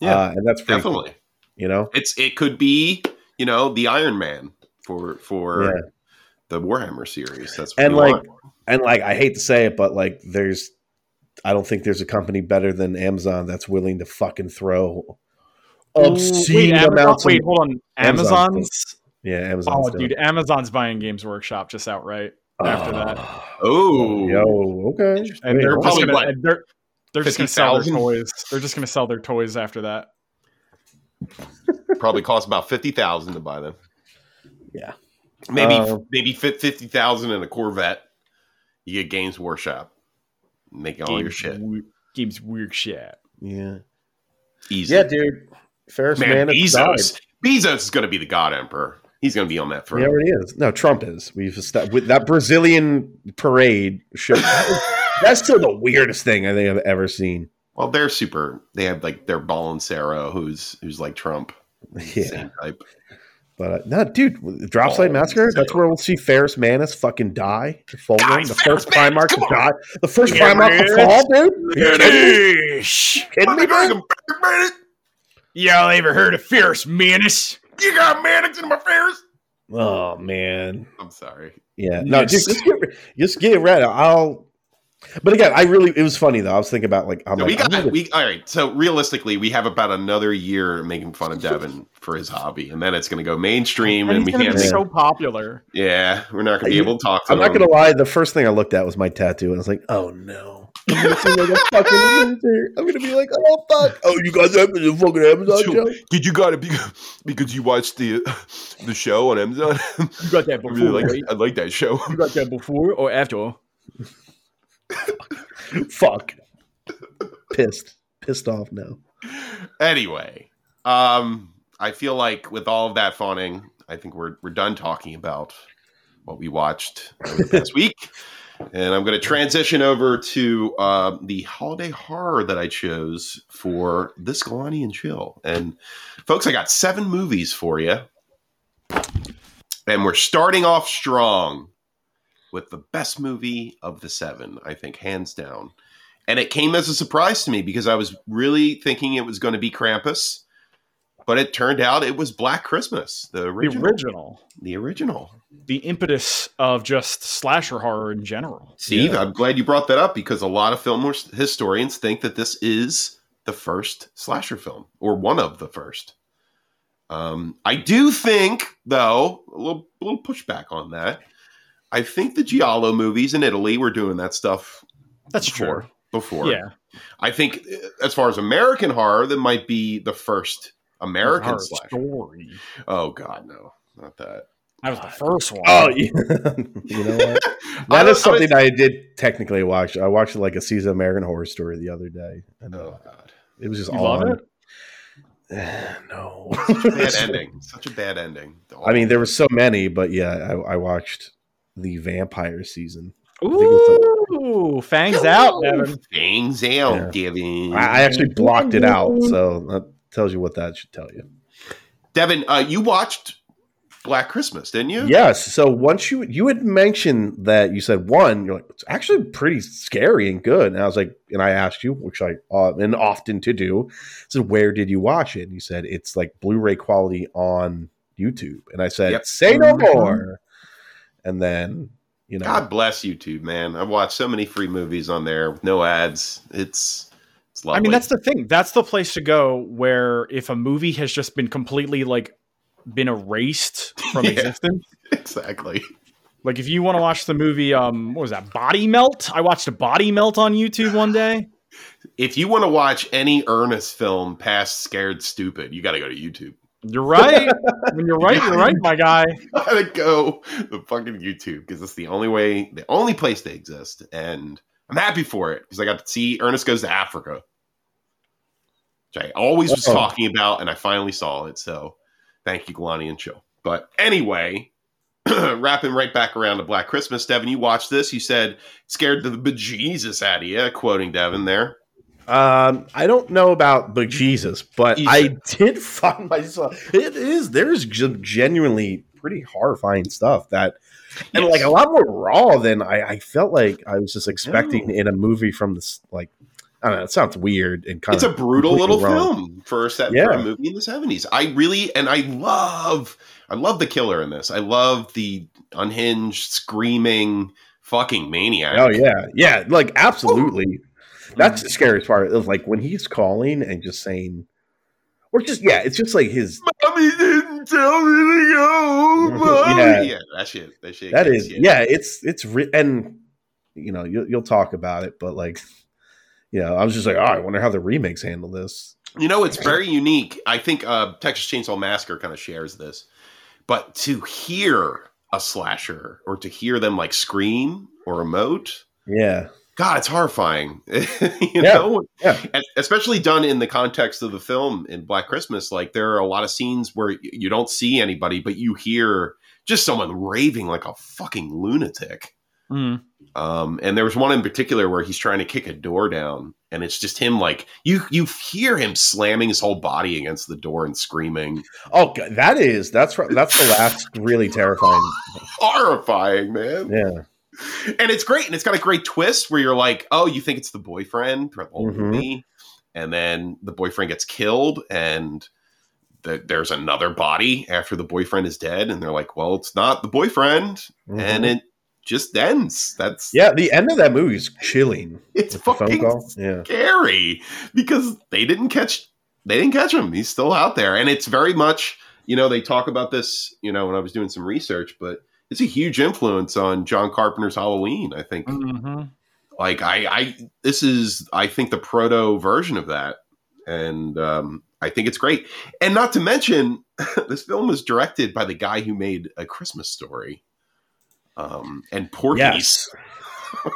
Yeah, uh, and that's pretty cool, definitely. you know. It's it could be you know the Iron Man for for Yeah. the Warhammer series. That's what And, like, want. and like I hate to say it, but like there's I don't think there's a company better than Amazon that's willing to fucking throw obscene wait, amounts wait, of hold on. Amazon Amazon's. yeah, Amazon. Oh, dude, Amazon's buying Games Workshop just outright after that, oh Yo, okay. and they're what? just Probably gonna what? and they're they're just gonna sell their toys. They're just gonna sell their toys after that. probably cost about fifty thousand to buy them. Yeah. maybe Uh, maybe fit fifty thousand in a Corvette. You get Games Workshop, make all your shit Wo- Games Workshop. yeah. easy. Yeah, dude. Ferrus man, Man has died. Bezos. Bezos is going to be the God Emperor. He's going to be on that He throne. already is. No, Trump is. We've established with that Brazilian parade. Should, that's still the weirdest thing I think I've ever seen. well, they're super. They have like their Bolsonaro, who's who's like Trump. Yeah, Same type. but uh, no, dude, Drop Site Massacre. That's where we'll see Ferrus Manus fucking die. The Fulgrim, Guys, the Ferrus first Manus, Primarch to die. The first Yeah, Primarch to fall, dude. Are you kidding me? Kidding me, man? Y'all ever heard of Fierce Menace? You got Mannix in my fairs. Oh man, I'm sorry. yeah. No, Yes. just, just get just get ready. I'll. But again, I really it was funny though. I was thinking about like I'm So like we got I'm gonna- we all right. So realistically, we have about another year making fun of Devin for his hobby, and then it's going to go mainstream, And and, we can't. be so popular. yeah, we're not going to be able to talk to I'm not gonna lie. The first thing I looked at was my tattoo, and I was like, "Oh no!" I'm gonna like a fucking loser. I'm gonna be like, "Oh fuck!" Oh, you guys have the fucking Amazon So, show? Did you got it because, because you watched the the show on Amazon? You got that I really like I like that show. You got that before or after? Fuck. Pissed, pissed off now. Anyway, um, I feel like with all of that fawning, I think we're we're done talking about what we watched this week, and I'm going to transition over to uh, the holiday horror that I chose for this Galani and Chill. And folks, I got seven movies for you, and we're starting off strong with the best movie of the seven, I think, hands down. And it came as a surprise to me because I was really thinking it was going to be Krampus, but it turned out it was Black Christmas, the The original. original. The original. The impetus of just slasher horror in general. Steve, Yeah. I'm glad you brought that up because a lot of film historians think that this is the the first slasher film, or one of the first. Um, I do think, though, a little, a little pushback on that. I think the Giallo movies in Italy were doing that stuff That's before. true. Before, Yeah. I think uh, as far as American horror, that might be the first American Horror story. Oh God, no, not that. That was the first one. Oh, yeah. you know what? I That don't- is something I did technically watch. I watched like a season of American Horror Story the other day, and Oh uh, God, it was just You all love on. it? no, bad ending. Such a bad ending. I mean, there were so many, but yeah, I, I watched the vampire season. think it was Ooh, fangs out, Devin. Things out, Yeah. Devin. I, I actually blocked it out, so that tells you what that should tell you. Devin, uh, you watched Black Christmas, didn't you? Yes. So once you you had mentioned that you said one, you're like it's actually pretty scary and good. And I was like, and I asked you, which I uh, and often to do, said where did you watch it? And you said it's like Blu-ray quality on YouTube. And I said, Yep. say no Mhm. more. And then you know, God bless YouTube, man. I've watched so many free movies on there with no ads. It's it's lovely. I mean, that's the thing. That's the place to go where if a movie has just been completely like been erased from Yeah. existence. exactly. Like if you want to watch the movie, um, what was that? Body Melt. I watched a Body Melt on YouTube one day. If you want to watch any earnest film past Scared Stupid, you got to go to YouTube. You're right. when you're right, you're right, my guy. gotta go the fucking YouTube because it's the only way, the only place they exist, and I'm happy for it because I got to see Ernest goes to Africa, which I always was Oh. talking about, and I finally saw it. So thank you, Galani and Chill. But anyway, wrapping right back around to Black Christmas, Devin, you watched this. You said scared the bejesus out of you, quoting Devin there. Um, I don't know about bejesus, but You I did find myself. It is there's genuinely pretty horrifying stuff that, and Yes. like a lot more raw than I, I felt like I was just expecting in a movie from this. Like I don't know, it sounds weird and kind it's a brutal little wrong. film for a set for Yeah. a movie in the 70s i really and i love i love the killer in this i love the unhinged screaming fucking maniac Oh yeah, yeah, like absolutely. That's the scariest part of like when he's calling and just saying, or just yeah, it's just like his. mommy didn't tell me to go. Yeah. yeah that shit that shit That is you. yeah, it's it's re- and you know you'll, you'll talk about it, but like you know, I was just like, oh, I wonder how the remakes handle this. You know, it's very unique. I think uh, Texas Chainsaw Massacre kind of shares this. But to hear a slasher or to hear them like scream or emote, Yeah, God, it's horrifying. you Yeah, know, yeah. Especially done in the context of the film in Black Christmas. Like there are a lot of scenes where you don't see anybody, but you hear just someone raving like a fucking lunatic. Mm. Um, and there was one in particular where he's trying to kick a door down, and it's just him like you you hear him slamming his whole body against the door and screaming. Oh, God, that is that's. That's the last really terrifying. Horrifying, man. Yeah, and it's great and it's got a great twist where you're like oh you think it's the boyfriend throughout the whole Mhm. movie and then the boyfriend gets killed and the, there's another body after the boyfriend is dead and they're like well it's not the boyfriend and Mhm. it just ends that's yeah. The end of that movie is chilling. it's With the phone fucking call. Yeah, scary because they didn't catch they didn't catch him he's still out there and it's very much you know they talk about this you know when i was doing some research but it's a huge influence on john carpenter's halloween i think hmm like i i this is i think the proto version of that and um i think it's great and not to mention this film was directed by the guy who made a christmas story um and porky's yes.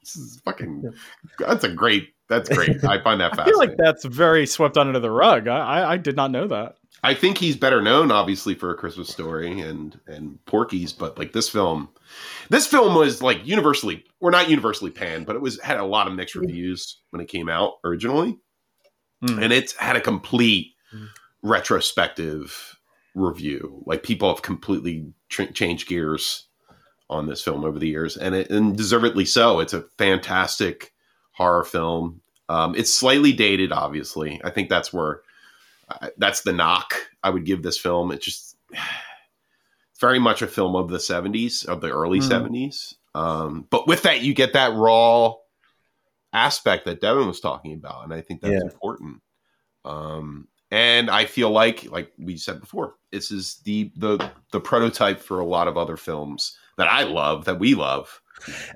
this is fucking that's a great that's great i find that fascinating. I feel like that's very swept under the rug. I, I, I did not know that. I think he's better known, obviously, for a Christmas Story and and Porky's, but like this film, this film was like universally, or not universally panned, but it was had a lot of mixed reviews when it came out originally, Mm. and it's had a complete retrospective review. Like people have completely tr- changed gears on this film over the years, and it, and deservedly so. It's a fantastic horror film. Um, it's slightly dated, obviously. I think that's where that's the knock I would give this film. It's just very much a film of the 70s, of the early Hmm. 70s. Um, but with that, you get that raw aspect that Devin was talking about, and I think that's Yeah. important. Um, and I feel like, like we said before, this is the the the prototype for a lot of other films that I love, that we love.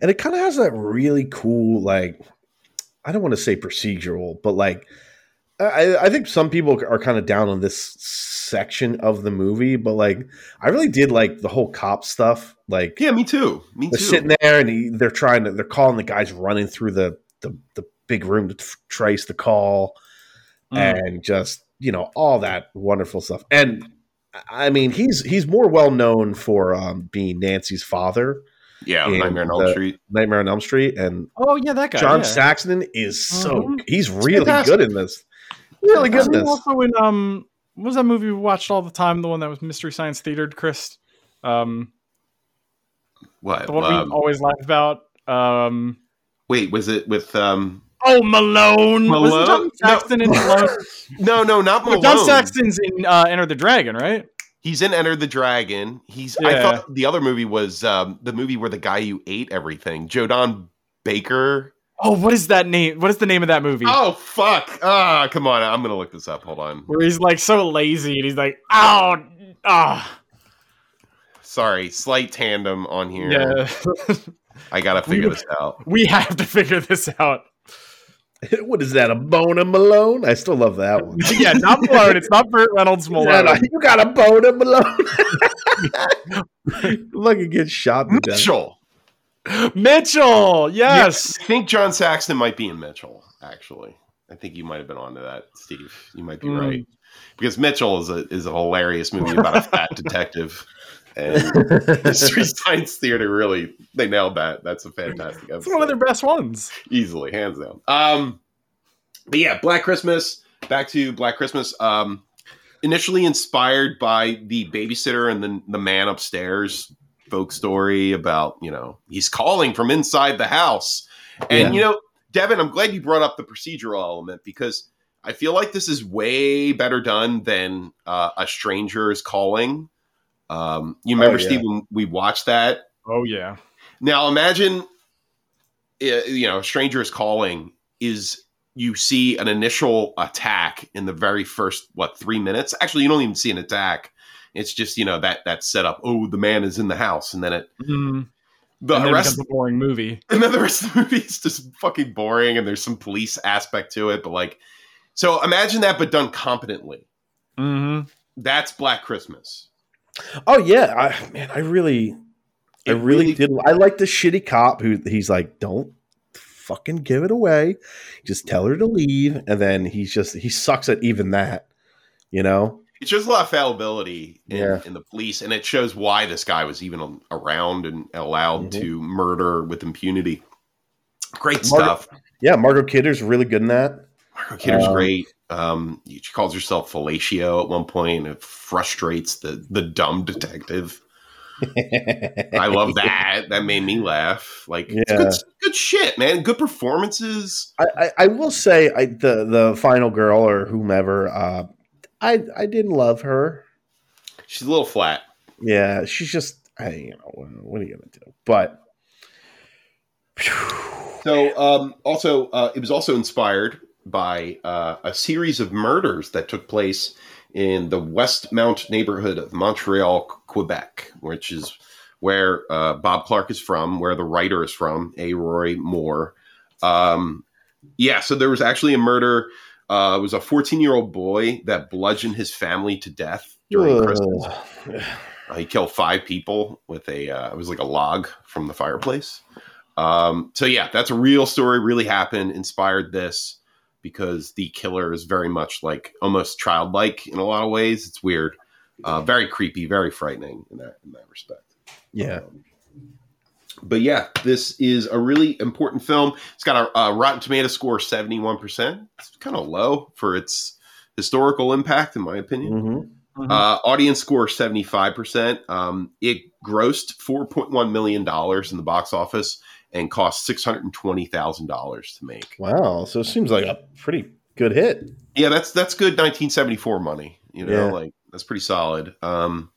and it kind of has that really cool like i don't want to say procedural but like I, I think some people are kind of down on this section of the movie but like i really did like the whole cop stuff like Yeah, me too. Me they're too. sitting there and he, they're trying to they're calling the guys running through the the, the big room to tr- trace the call Mm. and just you know all that wonderful stuff and i mean he's he's more well known for um, being nancy's father yeah, and Nightmare on Elm Street. nightmare on elm street and Oh yeah, that guy. John yeah. Saxon is so Mhm. he's really good in this. Really good Wasn't in he this. Also in um, what was that movie we watched all the time? The one that was Mystery Science Theater, Chris. Um, What? the one Um, we always laugh about. Um, wait, was it with um? oh Malone. Malone? Wasn't John Saxon in Malone? No, no, not Well, Malone. John Saxon's in uh, Enter the Dragon, right? He's in Enter the Dragon. He's. I thought the other movie was um, the movie where the guy who ate everything, Joe Don Baker. Oh, what is that name? What is the name of that movie? Oh fuck! Ah, come on. I'm gonna look this up. Hold on. Where he's like so lazy and he's like, oh, ah, Sorry, slight tandem on here. yeah. I gotta figure this out. we have to figure this out. what is that? A bone of Malone? I still love that one. yeah, not Malone. It's not Burt Reynolds Malone. Yeah, no, you got a bone of Malone. Look, he gets shot to death. Mitchell. Mitchell. Yes. I think John Saxon might be in Mitchell. Actually, I think you might have been onto that, Steve. You might be Mm. right because Mitchell is a is a hilarious movie about a fat detective. And Mystery Science Theater really they nailed that. That's a fantastic It's one of their best ones. easily, hands down. Um, but yeah, Black Christmas. Back to Black Christmas. Um, initially inspired by the babysitter and the the man upstairs folk story about you know he's calling from inside the house, and Yeah. you know, Devin, I'm glad you brought up the procedural element because I feel like this is way better done than uh, a stranger is calling. Um, you remember, Oh, yeah. Steve, when we watched that Oh yeah. now imagine, uh, you know, a stranger is calling. Is you see an initial attack in the very first what three minutes? Actually, you don't even see an attack. It's just you know that that setup. Oh, the man is in the house, and then it Mm. the and then rest becomes a boring movie. and then the rest of the movie is just fucking boring, and there's some police aspect to it. But like, so imagine that, but done competently. Mm-hmm. That's Black Christmas. Oh yeah, I, man, I really, I really, really- did. I like the shitty cop who he's like, don't fucking give it away, just tell her to leave, and then he's just he sucks at even that, you know. It shows a lot of fallibility in, Yeah. in the police, and it shows why this guy was even around and allowed Mhm. to murder with impunity. Great stuff. Yeah, Margot Kidder's really good in that. Margot Kidder's Um, great. Um, she calls herself fellatio at one point, and it frustrates the the dumb detective. I love that. That made me laugh. Like, it's Yeah. good, good shit, man. Good performances. I, I, I will say, I the the final girl or whomever, uh, I I didn't love her. She's a little flat. Yeah, she's just, I, you know, what, are you gonna do? But So, um, also, uh, it was also inspired by uh, a series of murders that took place in the Westmount neighborhood of Montreal, Quebec, which is where uh, Bob Clark is from, where the writer is from, A. Roy Moore. Um, yeah, so there was actually a murder. Uh, it was a 14 year old boy that bludgeoned his family to death during Christmas. Uh, he killed five people with a uh, it was like a log from the fireplace. Um, so yeah, that's a real story. Really happened. Inspired this because the killer is very much like almost childlike in a lot of ways. It's weird, uh, very creepy, very frightening in that in that respect. yeah, Um, but yeah, this is a really important film. It's got a, a Rotten Tomato score seventy one percent. It's kind of low for its historical impact, in my opinion. Mhm. Mhm. Uh, audience score 75%. Um, it grossed $4.1 million in the box office and cost $620,000 to make. wow. So it seems like a pretty good hit. Yeah, that's that's good 1974 money. You know, Yeah. like that's pretty solid. Um,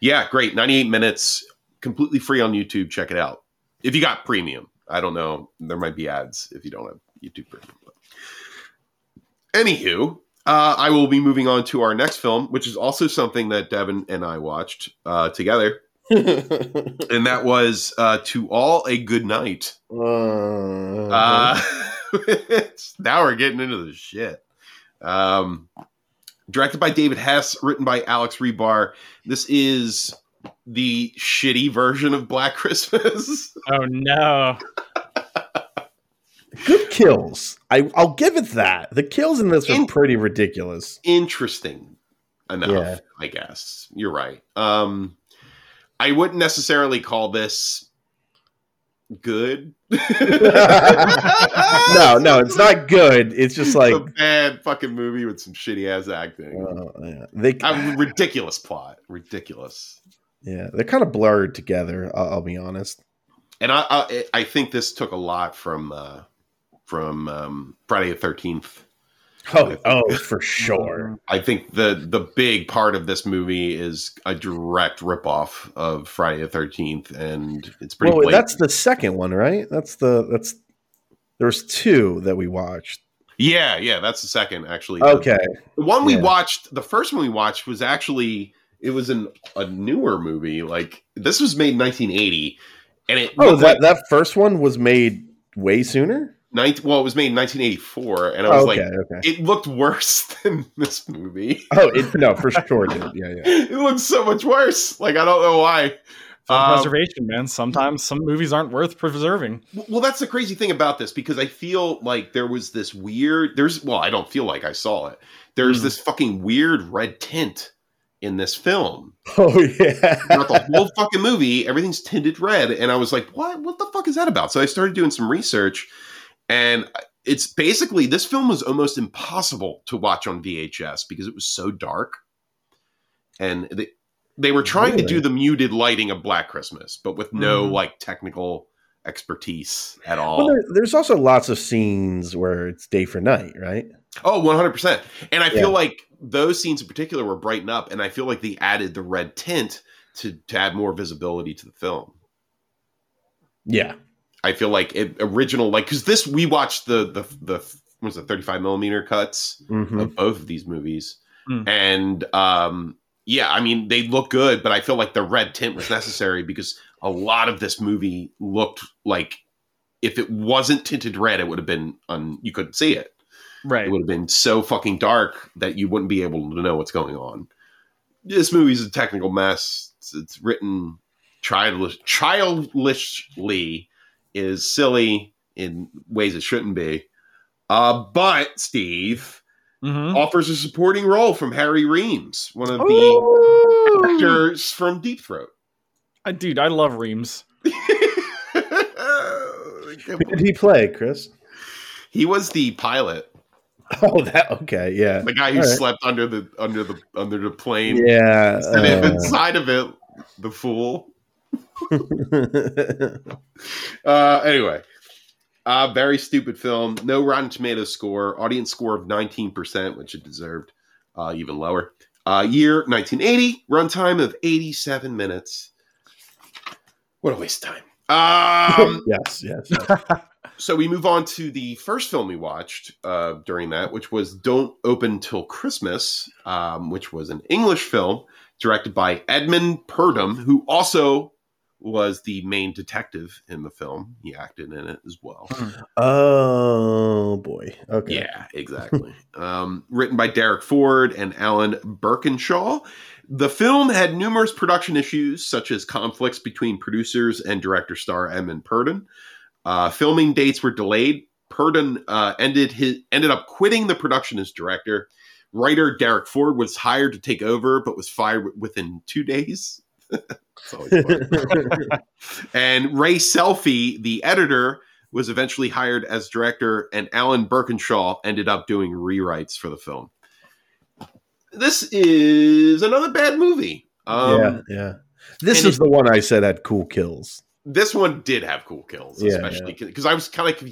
yeah, great. 98 minutes, completely free on YouTube. Check it out. If you got premium. I don't know. There might be ads if you don't have YouTube version. Anywho, uh, I will be moving on to our next film, which is also something that Devin and I watched uh, together, and that was uh, "To All a Good Night." Uh, Uh, now we're getting into the shit. Um, directed by David Hess, written by Alex Rebar. This is the shitty version of Black Christmas. Oh no. good kills. I I'll give it that. The kills in this are In- pretty ridiculous. Interesting enough, Yeah. I guess. You're right. Um, I wouldn't necessarily call this good. no, no, it's not good. It's just like a bad fucking movie with some shitty ass acting. uh, yeah. they a ridiculous plot. Ridiculous. Yeah, they're kind of blurred together. I'll, I'll be honest. and I, I I think this took a lot from uh, from um, Friday the Thirteenth. Oh, oh, for sure. I think the the big part of this movie is a direct ripoff of Friday the Thirteenth, and it's pretty. Well, blatant. that's the second one, right? That's the that's. There's two that we watched. yeah, yeah. That's the second actually. Okay, the one we Yeah. watched, the first one we watched was actually it was an, a newer movie. Like this was made in 1980, and it Oh, that like that first one was made way sooner. 19 well, it was made in 1984, and I Oh, was okay, like, okay. it looked worse than this movie. Oh, it, no, for sure, dude. Yeah, yeah. it looks so much worse. Like I don't know why. Um, preservation, man. Sometimes some movies aren't worth preserving. Well, that's the crazy thing about this because I feel like there was this weird. There's well, I don't feel like I saw it. There's Hmm. this fucking weird red tint in this film. Oh yeah. Throughout the whole fucking movie, everything's tinted red, and I was like, "What? What the fuck is that about?" So I started doing some research, and it's basically this film was almost impossible to watch on VHS because it was so dark, and they they were trying to do the muted lighting of Black Christmas, but with no Mhm. like technical expertise at all. Well, there, there's also lots of scenes where it's day for night, right? Oh, 100%. And I feel Yeah. like those scenes in particular were brightened up, and I feel like they added the red tint to, to add more visibility to the film. Yeah. I feel like it original, like, because this, we watched the, the, the, what was it, 35 millimeter cuts hmm of both of these movies. Mm. And, um, yeah, I mean, they look good, but I feel like the red tint was necessary because a lot of this movie looked like if it wasn't tinted red, it would have been, un, you couldn't see it. Right. it would have been so fucking dark that you wouldn't be able to know what's going on. This movie's a technical mess. It's, it's written childish, childishly, is silly in ways it shouldn't be. Uh, but Steve Mhm. offers a supporting role from Harry Reams, one of the actors from Deep Throat. Uh, dude, I love Reams. Who did he play, Chris? he was the pilot, Oh, that okay, yeah, the guy who All right. slept under the under the under the plane. yeah. and uh, inside of it, the fool. Uh, anyway, uh, very stupid film. No Rotten Tomatoes score. Audience score of 19%, which it deserved. Uh, even lower. Uh, year 1980. Runtime of 87 minutes. What a waste of time. Um, yes, yes. yes. so we move on to the first film we watched uh, during that, which was Don't Open Till Christmas, um, which was an English film directed by Edmund Purdom, who also was the main detective in the film. He acted in it as well. Oh boy. Okay. Yeah, exactly. um, written by Derek Ford and Alan Birkinshaw. The film had numerous production issues, such as conflicts between producers and director star Edmund Purdom. Uh, filming dates were delayed. Purdon uh, ended his ended up quitting the production as director. Writer Derek Ford was hired to take over, but was fired within two days. It's always fun. And Ray Selfie, the editor, was eventually hired as director, and Alan Birkinshaw ended up doing rewrites for the film. This is another bad movie. Um, yeah, yeah. This is the one I said had cool kills. This one did have cool kills, Yeah, especially because I was kind of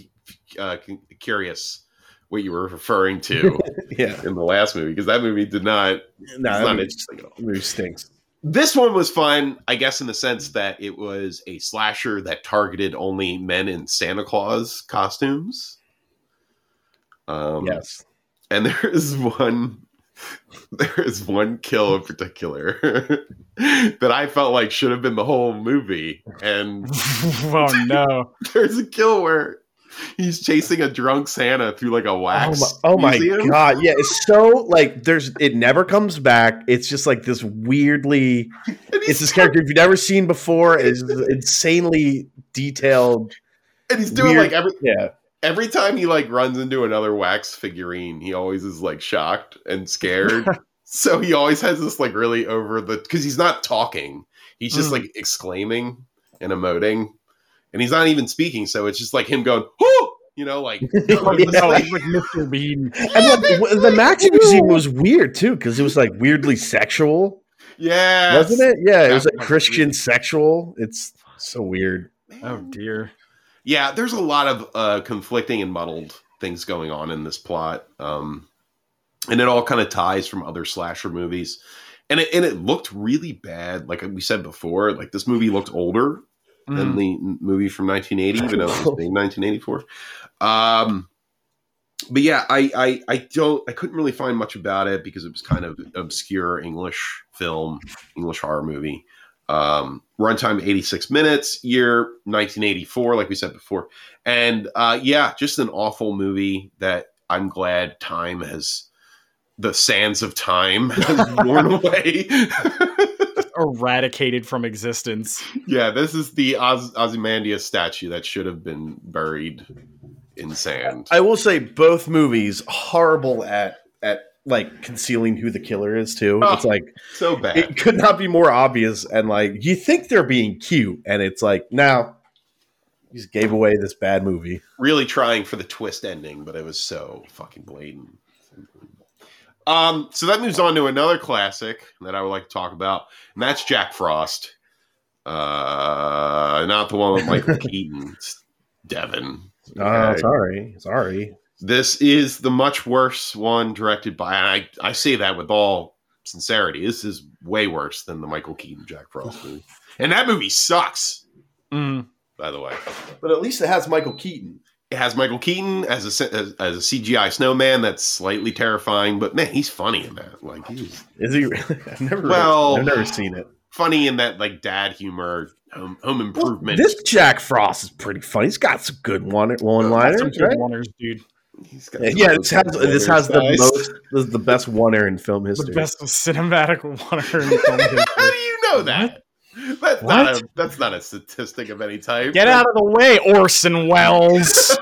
uh, curious what you were referring to Yeah. in the last movie because that movie did not. No, it's not movie, interesting at all. movie stinks. This one was fun, I guess, in the sense that it was a slasher that targeted only men in Santa Claus costumes. Um, yes. and there is one there is one kill in particular that I felt like should have been the whole movie. And oh no! there's a kill where he's chasing a drunk Santa through like a Oh wax. my, oh my god! Yeah, it's so like there's it never comes back. It's just like this weirdly. It's this character you've never seen before. It's insanely detailed. and he's doing weird- like every Yeah, every time he like runs into another wax figurine, he always is like shocked and scared. so he always has this like really over the because he's not talking. He's just Mm. like exclaiming and emoting, and he's not even speaking. So it's just like him going, "Whoo!" You know, like Yeah. like Mr. Bean. and like, w- the Max Museum was weird too because it was like weirdly sexual, yeah, wasn't it? Yeah, it was like Christian weird. sexual. It's so weird. Oh dear. Yeah there's a lot of uh conflicting and muddled things going on in this plot um and it all kind of ties from other slasher movies. And it, and it looked really bad like we said before like this movie looked older than Mm. the movie from 1980 even though it was made in 1984 um but yeah I, I i don't i couldn't really find much about it because it was kind of obscure english film english horror movie. Um runtime 86 minutes year 1984 like we said before. And uh yeah just an awful movie that i'm glad time has the sands of time has worn away. Eradicated from existence. yeah this is the Oz- ozymandias statue that should have been buried in sand. I will say both movies horrible at at like concealing who the killer is too. Oh. It's like so bad it could not be more obvious and like you think they're being cute and it's like now you just gave away this bad movie. really trying for the twist ending, but it was so fucking blatant. Um, so that moves on to another classic that I would like to talk about, and that's Jack Frost. Uh, not the one with Michael Keaton. It's Devin. Oh, sorry. Sorry. This is the much worse one directed by, I, I say that with all sincerity. This is way worse than the Michael Keaton Jack Frost movie. And that movie sucks, Mm. by the way. But at least it has Michael Keaton. It has Michael Keaton as a as, as a CGI snowman that's slightly terrifying, but man, he's funny in that. Like he's Is he really? I've never Well- I've never seen it. funny in that like dad humor, home, home Well, improvement. this Jack Frost is pretty funny. He's got some good one one liners, good right? dude. He's got Yeah, some this has this has the guys. most this is the best one in film history. The best cinematic wonder in film history. How do you know that? That's not a that's not a statistic of any type. Get out of the way, Orson Welles.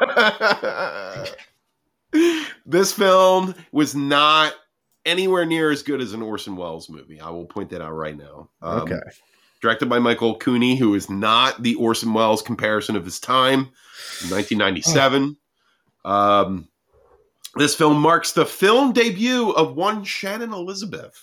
this film was not anywhere near as good as an Orson Welles movie. I will point that out right now. Um, okay. directed by Michael Cooney, who is not the Orson Welles comparison of his time, 1997. Um, this film marks the film debut of one Shannon Elizabeth.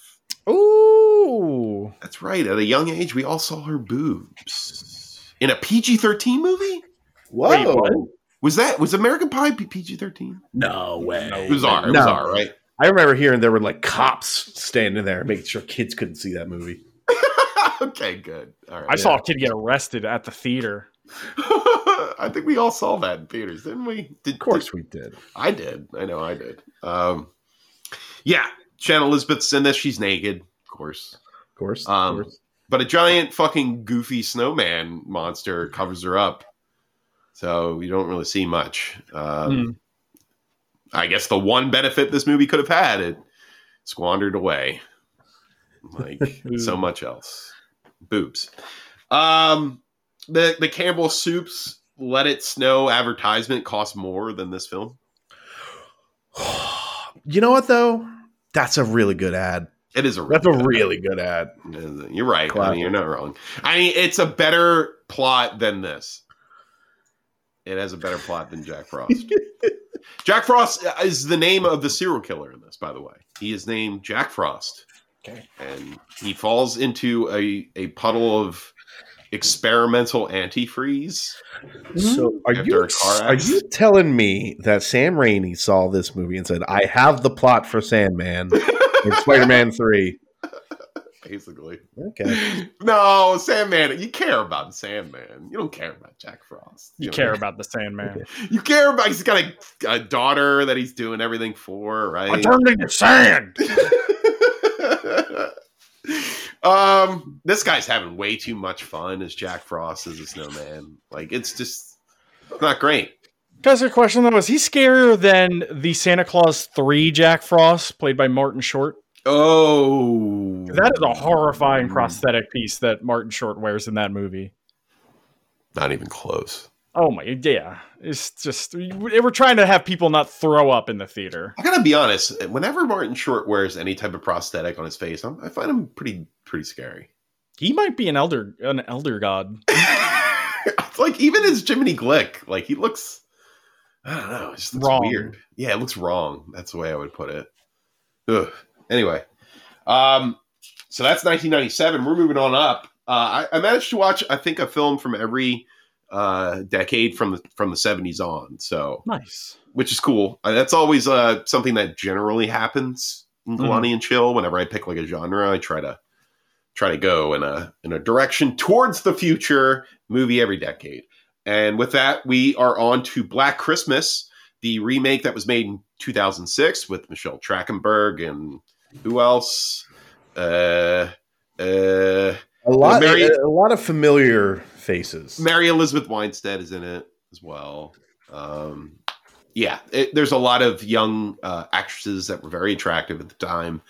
Ooh. That's right. At a young age, we all saw her boobs in a PG-13 movie. Whoa. Wait, what? Was that was American Pie PG-13? No way. It was R. It No. was R. Right? I remember hearing there were like cops standing there making sure kids couldn't see that movie. okay, good. All right. I saw a kid get arrested at the theater. I think we all saw that in theaters, didn't we? Did, Of course we did. I did. I know I did. Um, yeah, Shannon Elizabeth's in this. She's naked, of course. Of course. Um, of course. But a giant fucking goofy snowman monster covers her up. So you don't really see much. Um, Hmm. I guess the one benefit this movie could have had, it squandered away. Like so much else. Boobs. Um, the, the Campbell Soups Let It Snow advertisement cost more than this film. You know what though? That's a really good ad. It is a That's a really good ad. You're right. I mean, you're not wrong. I mean, it's a better plot than this. It has a better plot than Jack Frost. Jack Frost is the name of the serial killer in this, by the way. He is named Jack Frost. Okay. And he falls into a, a puddle of experimental antifreeze. So hmm. are you are you telling me that Sam Raimi saw this movie and said, "I have the plot for Sandman in Spider-Man 3. basically. Okay. No, Sandman. You care about Sandman. You don't care about Jack Frost. You know? care about the Sandman. You care about. He's got a, a daughter that he's doing everything for, right? I turned into sand. um, this guy's having way too much fun as Jack Frost as a snowman. Like it's just not great. Guys, a question though: Is he scarier than the Santa Claus Three Jack Frost, played by Martin Short? Oh, That is a horrifying prosthetic piece that Martin Short wears in that movie. not even close. Oh my, yeah, it's just we're trying to have people not throw up in the theater. I gotta be honest. Whenever Martin Short wears any type of prosthetic on his face, I'm, I find him pretty pretty scary. He might be an elder, an elder god. It's like even as Jiminy Glick, like he looks. I don't know. It just looks Wrong. weird. Yeah, it looks wrong. That's the way I would put it. Ugh. Anyway, um, so that's 1997. We're moving on up. Uh, I, I managed to watch, I think, a film from every uh, decade from the from the 70s on. So, Nice. which is cool. Uh, that's always uh, something that generally happens in Galani and Chill. Whenever I pick like a genre, I try to try to go in a in a direction towards the future. Movie every decade. And with that, we are on to Black Christmas, the remake that was made in 2006 with Michelle Trachtenberg and who else? Uh, uh, A lot, Mary- a, a lot of familiar faces. Mary Elizabeth Winstead is in it as well. Um, yeah, it, there's a lot of young uh, actresses that were very attractive at the time,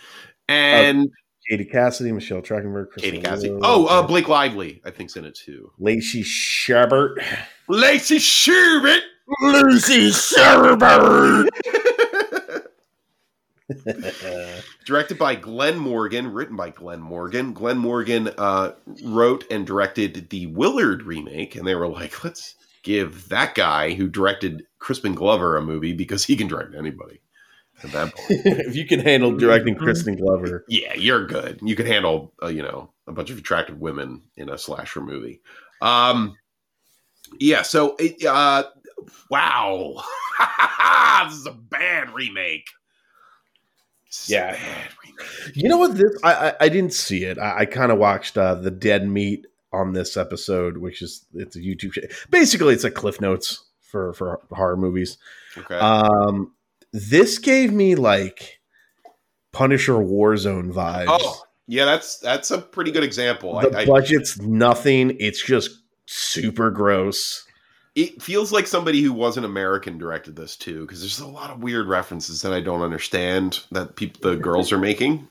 and Katie Cassidy, Michelle Trachtenberg, Katie Cassidy. Wiig, Oh, uh, Blake Lively, I think's in it too. Lacey Chabert. Lacey Schubert. Lucy Chabert. directed by Glen Morgan, written by Glen Morgan. Glen Morgan uh, wrote and directed the Willard remake, and they were like, let's give that guy who directed Crispin Glover a movie because he can direct anybody. At that point, if you can handle directing Crispin Glover, yeah, you're good. You can handle, uh, you know, a bunch of attractive women in a slasher movie. Um, yeah. So, it, uh, wow, this is a bad remake. A Yeah. you know what? This I I, I didn't see it. I, I kind of watched uh, the Dead Meat on this episode, which is it's a YouTube. sh- Basically, it's like Cliff Notes for for horror movies. Okay. Um, this gave me like Punisher Warzone vibes. Oh, yeah, that's that's a pretty good example. the I, I, budget's nothing. It's just super gross. It feels like somebody who wasn't American directed this too, because there's a lot of weird references that I don't understand that people, the girls are making.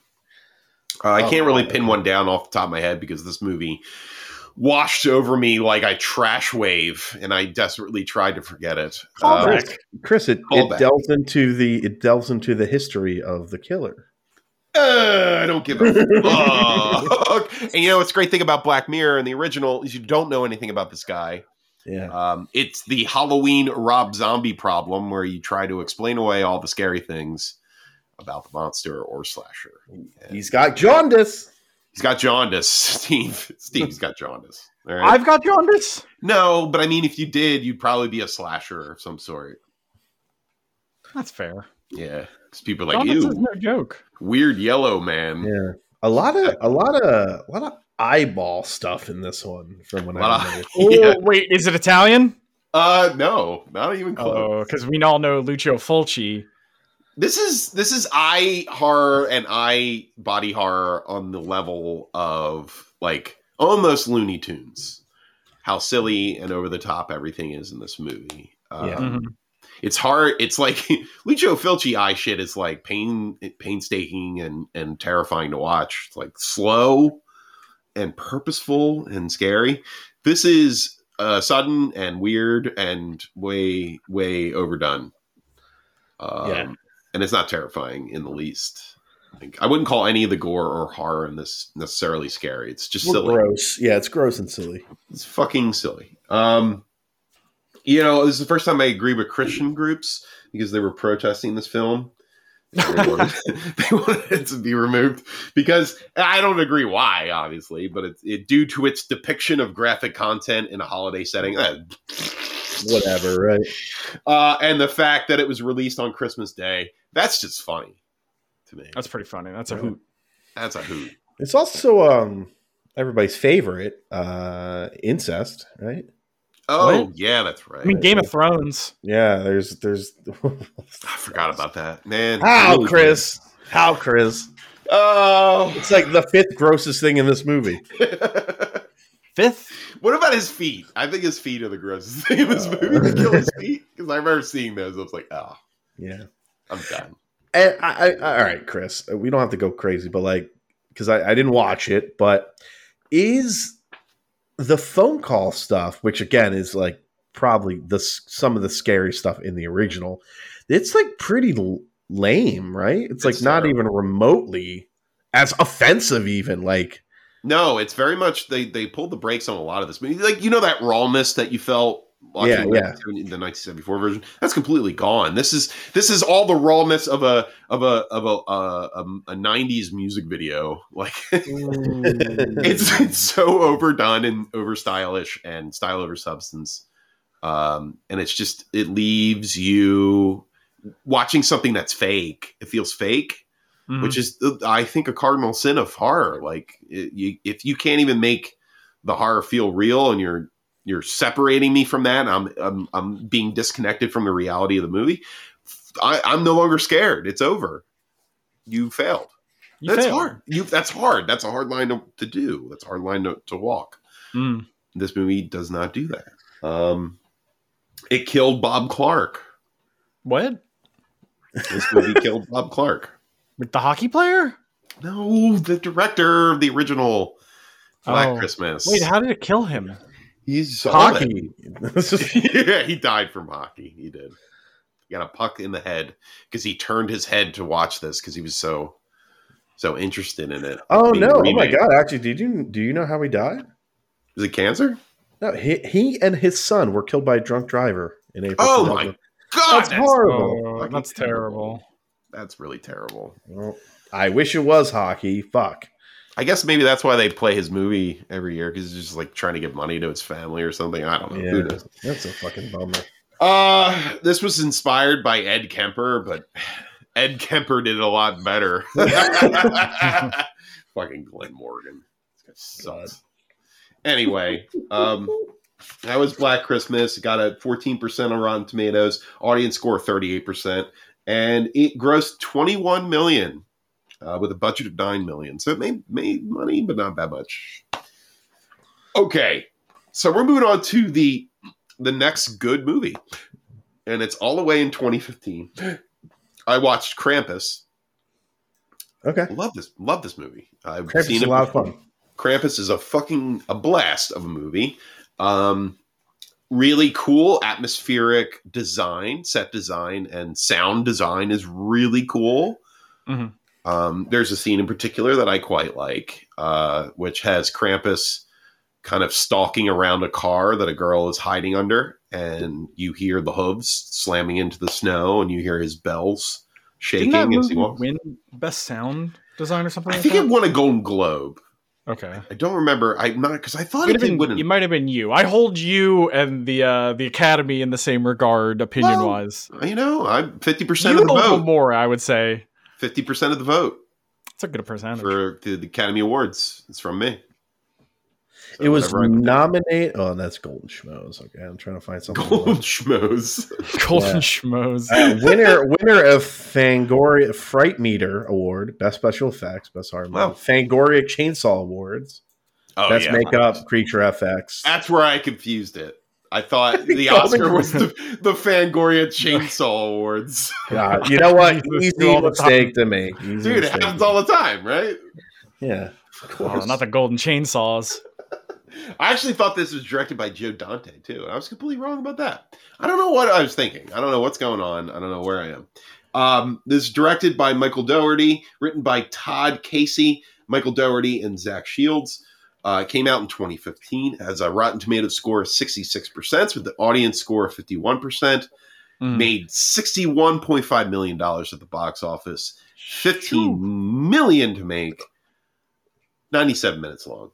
Uh, I Oh, can't really pin one down off the top of my head because this movie washed over me like a trash wave, and I desperately tried to forget it. Um, Chris, Chris, it, it delves into the it delves into the history of the killer. Uh, I don't give a fuck. and you know what's a great thing about Black Mirror and the original is you don't know anything about this guy. Yeah. Um, it's the Halloween Rob Zombie problem where you try to explain away all the scary things about the monster or slasher. He's got jaundice. He's got jaundice, Steve. Steve's got jaundice. All right. I've got jaundice. no, but I mean, if you did, you'd probably be a slasher of some sort. That's fair. Yeah, because people are like, you. no joke. weird yellow man. Yeah. A lot of a lot of a lot of eyeball stuff in this one from when A I of- was Yeah. Oh, wait, is it Italian? Uh, no, not even close. Oh, because we all know Lucio Fulci. This is this is eye horror and eye body horror on the level of like almost Looney Tunes. How silly and over the top everything is in this movie. Um, Yeah. Mhm. It's hard. It's like Lucio Fulci eye shit is like pain painstaking and and terrifying to watch. It's like slow and purposeful and scary. This is uh, sudden and weird and way way overdone. Um, Yeah. and it's not terrifying in the least. Like, I wouldn't call any of the gore or horror in this necessarily scary. It's just Well, silly. gross. Yeah, it's gross and silly. It's fucking silly. Um, you know, this is the first time I agree with Christian groups because they were protesting this film. They wanted, they wanted it to be removed because I don't agree why, obviously, but it's it due to its depiction of graphic content in a holiday setting. Uh, Whatever, right? uh, and the fact that it was released on Christmas Day. That's just funny to me. That's pretty funny. That's a hoot. That's a hoot. It's also um everybody's favorite, uh incest, right? Oh What? yeah, that's right. I mean, Game of Thrones. Yeah, there's there's I forgot about that, man. How, Really Chris? How, Chris? Oh. It's like the fifth grossest thing in this movie. Fifth. what about his feet? I think his feet are the grossest thing in this movie. To kill his feet because I remember seeing those. I was like, oh, Yeah. I'm done. And I, I, all right, Chris, we don't have to go crazy, but like, because I, I didn't watch it, but is the phone call stuff, which again is like probably the some of the scary stuff in the original, it's like pretty l- lame, right? It's, like It's not uh, even remotely as offensive, even like. No, it's very much they they pulled the brakes on a lot of this movie. Like you know that rawness that you felt watching Yeah, the, yeah. 1970 the 1974 version. That's completely gone. This is this is all the rawness of a of a of a uh, a, a 90s music video. Like it's it's so overdone and over stylish and style over substance. Um, and it's just it leaves you watching something that's fake. It feels fake Mhm. which is uh, I think a cardinal sin of horror. Like it, you, if you can't even make the horror feel real, and you're you're separating me from that, I'm I'm, I'm being disconnected from the reality of the movie. I, I'm no longer scared. It's over. You failed. You that's failed. hard. You that's hard. That's a hard line to, to do. That's a hard line to, to walk. Mm. This movie does not do that. Um, it killed Bob Clark. What? This movie killed Bob Clark. Like the hockey player? No, the director of the original Black Oh. Christmas. Wait, how did it kill him? He's Hockey. yeah, he died from hockey. He did. He got a puck in the head because he turned his head to watch this because he was so so interested in it. oh Being no! Oh my god! Actually, did you do you know how he died? Is it cancer? No, he, he and his son were killed by a drunk driver in April. Oh my God, That's horrible. Oh, fucking that's terrible. That's really terrible. Well, I wish it was hockey. Fuck. I guess maybe that's why they play his movie every year because he's just like trying to give money to his family or something. I don't know. Who Yeah, knows? that's a fucking bummer. Uh, this was inspired by Ed Kemper, but Ed Kemper did a lot better. Fucking Glen Morgan. Sucks. Anyway, um, that was Black Christmas. It got a 14% on Rotten Tomatoes, audience score 38%, and it grossed 21 million uh, with a budget of 9 million. So it made, made money, but not that much. Okay, so we're moving on to the the next good movie, and it's all the way in 2015. I watched Krampus. Okay. Love this. Love this movie. I've Krampus seen is it a lot of before. fun. Krampus is a fucking a blast of a movie. Um, really cool atmospheric design, set design, and sound design is really cool. Mhm. Um, there's a scene in particular that I quite like, uh, which has Krampus kind of stalking around a car that a girl is hiding under, and you hear the hooves slamming into the snow, and you hear his bells shaking Didn't that as he movie walks. win best sound design or something? I like think that? it won a Golden Globe. Okay. I don't remember. I'm not because I thought it been, win. it might have been you. I hold you and the uh, the Academy in the same regard, opinion Well, wise. You know, I'm fifty percent of the vote. more, I would say. Fifty percent of the vote It's a good percentage. for the, the Academy Awards. It's from me. So It was whatever I can do. nominated. Oh, that's Golden Schmoes. Okay, I'm trying to find something. Golden Schmoes. Golden Yeah. Schmoes. Uh, winner winner of Fangoria Fright Meter Award, Best Special Effects, Best Horror Movie. Wow. Fangoria Chainsaw Awards, Oh Best yeah, Makeup, Creature FX. That's where I confused it. I thought the Oscar was the, the Fangoria Chainsaw Awards. God, you know what? Jesus, Easy the mistake to make. Easy Dude, it mistake. happens all the time, right? Yeah, of Oh, course. not the Golden Chainsaws. I actually thought this was directed by Joe Dante too, and I was completely wrong about that. I don't know what I was thinking. I don't know what's going on. I don't know where I am. Um, this is directed by Michael Dougherty, written by Todd Casey, Michael Dougherty, and Zach Shields. Uh, came out in 2015, has a Rotten Tomatoes score of 66%, with the audience score of 51%. Mm. Made $61.5 million at the box office, fifteen million to make, 97 minutes long.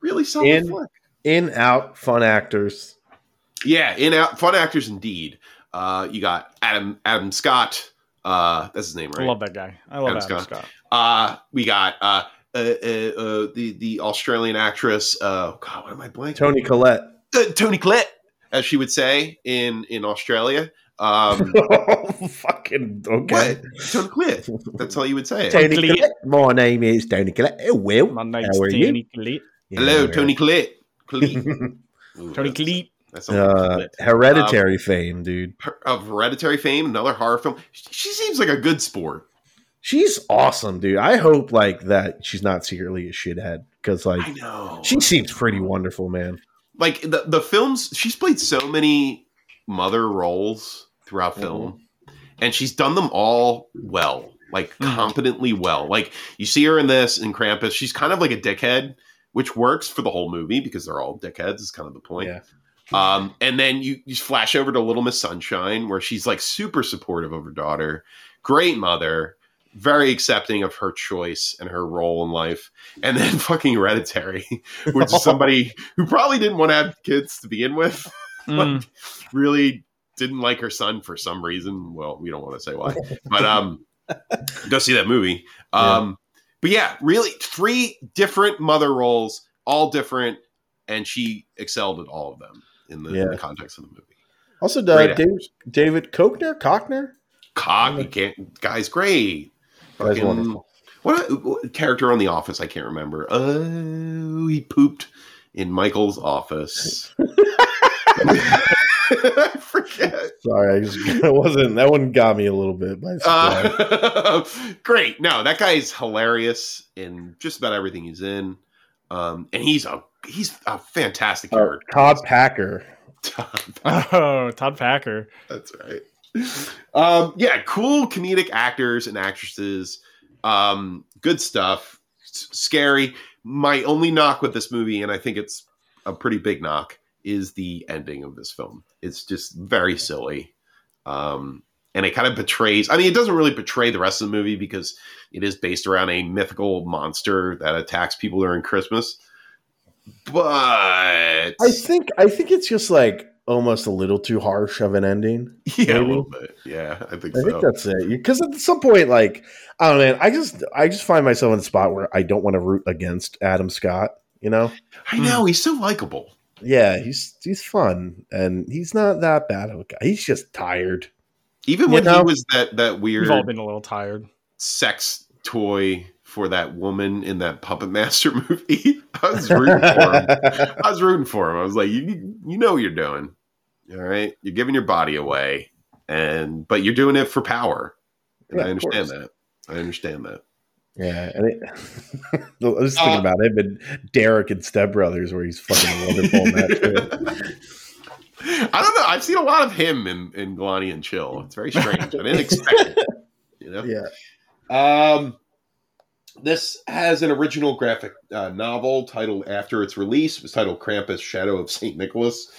Really solid In- flick. In out fun actors. Yeah, in out fun actors indeed. Uh, you got Adam Adam Scott. Uh, that's his name, I right? love that guy. I love Adam Adam Scott. Scott. Uh, we got uh, the the Australian actress. Uh, God, what am I blanking? Toni Collette. uh, Toni Collette, as she would say in in Australia. Um, Fucking okay. what? Toni Collette. That's how you would say it. Toni Collette. Collette. My name is Toni Collette. Oh, well. My name's How are you? Danny Cleat. Hello, Yeah. Toni Collette. Collette. Ooh, Tony that's- Cleat. That sounds like Uh, Collette. hereditary fame, dude. Her- of Hereditary fame, another horror film. She, she seems like a good sport. She's awesome, dude. I hope like that she's not secretly a shithead because like I know. she seems pretty wonderful, man. like the the films. She's played so many mother roles throughout film, and she's done them all well, like Mhm. competently well. Like you see her in this in Krampus. She's kind of like a dickhead, which works for the whole movie because they're all dickheads. Is kind of the point. Yeah. Um, and then you, you flash over to Little Miss Sunshine, where she's like super supportive of her daughter, great mother, very accepting of her choice and her role in life. And then fucking Hereditary, which is somebody who probably didn't want to have kids to begin with, Mm. like, really didn't like her son for some reason. Well, we don't want to say why, but um, go see that movie. Um, but yeah, really three different mother roles, all different, and she excelled at all of them in the, in the context of the movie. Also, uh, David, David Koechner, Koechner, Cock, you can't, guy's great. Guy's Fucking- wonderful. What, what character on The Office? I can't remember. Oh, he pooped in Michael's office. I forget. Sorry, I just it wasn't that one got me a little bit by. Uh, great. No, that guy is hilarious in just about everything he's in. Um, and he's a he's a fantastic Uh, character. Todd Packer. Oh, Todd Packer. That's right. Um, yeah, cool comedic actors and actresses. Um, good stuff. S- scary. My only knock with this movie, and I think it's a pretty big knock, is the ending of this film. It's just very silly. Um, and it kind of betrays, I mean, it doesn't really betray the rest of the movie because it is based around a mythical monster that attacks people during Christmas. But I think I think it's just like almost a little too harsh of an ending. yeah, a little bit. Yeah, I think I so. think that's it. Because at some point, like I don't know, man, I just I just find myself in a spot where I don't want to root against Adam Scott. You know? I know hmm. he's so likable. Yeah, he's he's fun and he's not that bad of a guy. He's just tired. Even You when he was that that We've weird all been a little tired. sex toy for that woman in that Puppet Master movie, I was rooting for him. I was rooting for him. I was like, you you know what you're doing. All right, you're giving your body away, and but you're doing it for power. And Yeah, I understand that. I understand that. Yeah, and it, I was thinking Uh, about him and Derek and Step Brothers, where he's fucking wonderful in that too. I don't know. I've seen a lot of him in in Galani and Chill. It's very strange. I didn't expect it. You know. Yeah, Um, this has an original graphic uh, novel titled after its release. It was titled Krampus: Shadow of Saint Nicholas.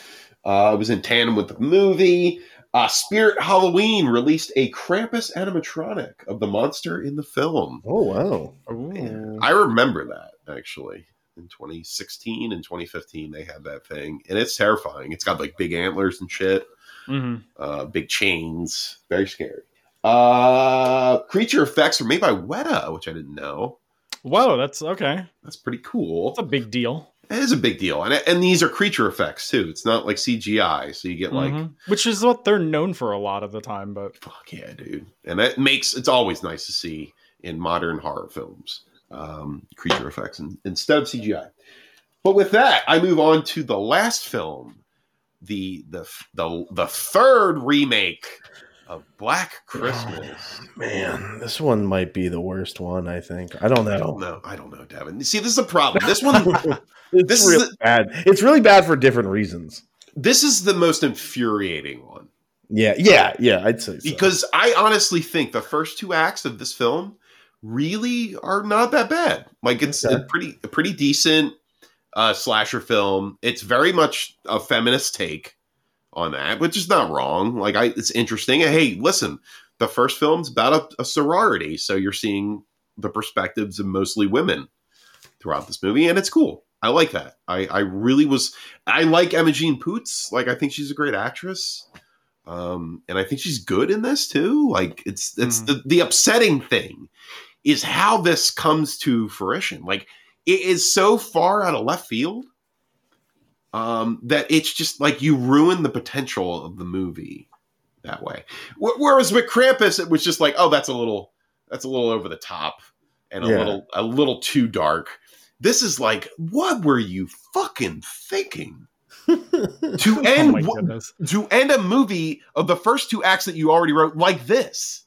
Uh, it was in tandem with the movie. Uh, Spirit Halloween released a Krampus animatronic of the monster in the film. Oh wow. Ooh. I remember that actually. In 2016 and 2015, they had that thing, and it's terrifying. It's got like big antlers and shit Mhm. uh, big chains, very scary. Uh, creature effects are made by Weta, which I didn't know. Whoa, that's okay. That's pretty cool. That's a big deal. It is a big deal, and and these are creature effects too. It's not like CGI, so you get like, Mhm. Which is what they're known for a lot of the time, but fuck yeah, dude. And that makes it's always nice to see in modern horror films um, creature effects in, instead of CGI. But with that, I move on to the last film, the the the the third remake of Black Christmas. Man, this one might be the worst one. I think. I don't I don't know. know. I don't know, Devin. See, this is a problem. This one, It's This is really the- bad. It's really bad for different reasons. this is the most infuriating one Yeah, yeah, yeah. I'd say so. because I honestly think the first two acts of this film really are not that bad. Like it's Okay. a pretty, a pretty decent uh, slasher film. It's very much a feminist take on that, which is not wrong. Like I, it's interesting. And hey, listen, the first film's about a, a sorority, so you're seeing the perspectives of mostly women throughout this movie, and it's cool. I like that. I, I really was. I like Imogen Poots. Like I think she's a great actress, um, and I think she's good in this too. Like it's it's Mhm. the the upsetting thing is how this comes to fruition. Like it is so far out of left field um, that it's just like you ruin the potential of the movie that way. Wh- Whereas with Krampus, it was just like, oh, that's a little that's a little over the top and a Yeah. little a little too dark. This is like, what were you fucking thinking? to Oh end my w- goodness. to end a movie of the first two acts that you already wrote like this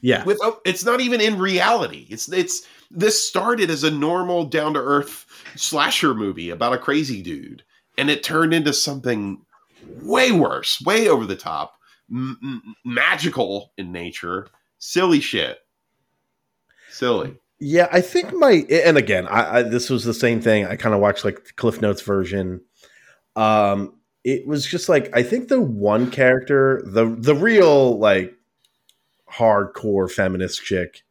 yeah. with oh, it's not even in reality it's it's this started as a normal down to earth slasher movie about a crazy dude and it turned into something way worse way over the top m- magical in nature silly shit silly Yeah, I think my and again, I, I this was the same thing. I kind of watched like Cliff Notes version. Um, it was just like I think the one character, the the real like hardcore feminist chick,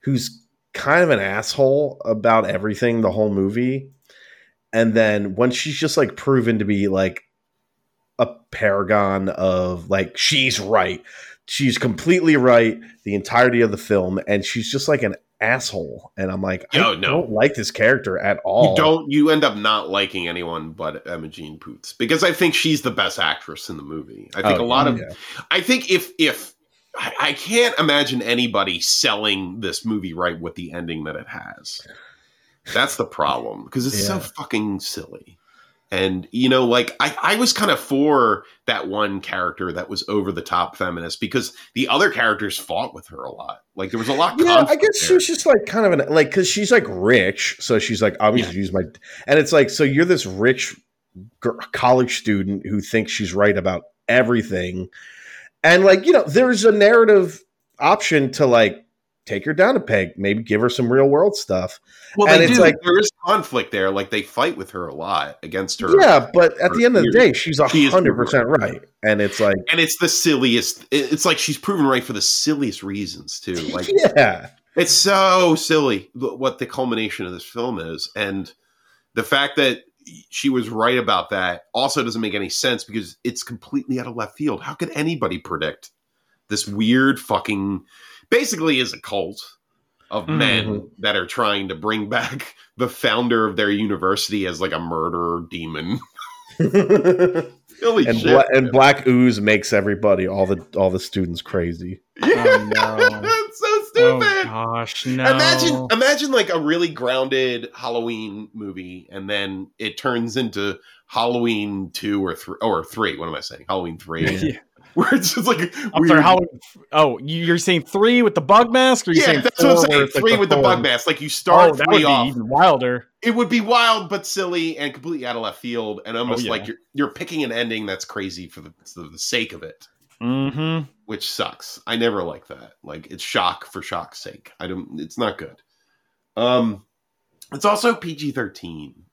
who's kind of an asshole about everything the whole movie, and then when she's just like proven to be like a paragon of like she's right, she's completely right the entirety of the film, and she's just like an asshole. And i'm like Yo, i no. don't like this character at all. You don't you end up not liking anyone but Imogen Poots because i think she's the best actress in the movie. I think Oh, a lot of. I think if if I, I can't imagine anybody selling this movie right with the ending that it has. That's the problem because it's so fucking silly. And you know, like I, I was kind of for that one character that was over the top feminist because the other characters fought with her a lot. Like there was a lot. Yeah i guess she there. was just like kind of an like because she's like rich so she's like i'm Yeah. use my and it's like so you're this rich college student who thinks she's right about everything and like you know there's a narrative option to like take her down a peg maybe give her some real world stuff Well, and they it's do. like- there is conflict there. Like they fight with her a lot against her. yeah but at the end of the day she's hundred percent right and it's like and it's the silliest. It's like she's proven right for the silliest reasons too. Like yeah It's so silly what the culmination of this film is. And the fact that she was right about that also doesn't make any sense because it's completely out of left field. How could anybody predict this weird fucking basically is a cult of men Mhm. that are trying to bring back the founder of their university as like a murderer demon. Silly and shit. bla- and black ooze makes everybody all the all the students crazy. Yeah. Oh, no. it's so Oh stupid. gosh, no. Imagine, imagine like a really grounded Halloween movie, and then it turns into Halloween two or three or three. What am I saying? Halloween three, Yeah. where it's just like I'm sorry. How? Oh, you- you're saying three with the bug mask, or you Yeah, saying that's what I'm saying. it's like Three with the bug mask. Like you start Oh, that three would be off. even wilder. It would be wild but silly and completely out of left field, and almost Oh, yeah. like you're you're picking an ending that's crazy for the for the sake of it. Mm-hmm. which sucks. I never like that. Like it's shock for shock's sake. I don't. It's not good. Um, it's also PG thirteen.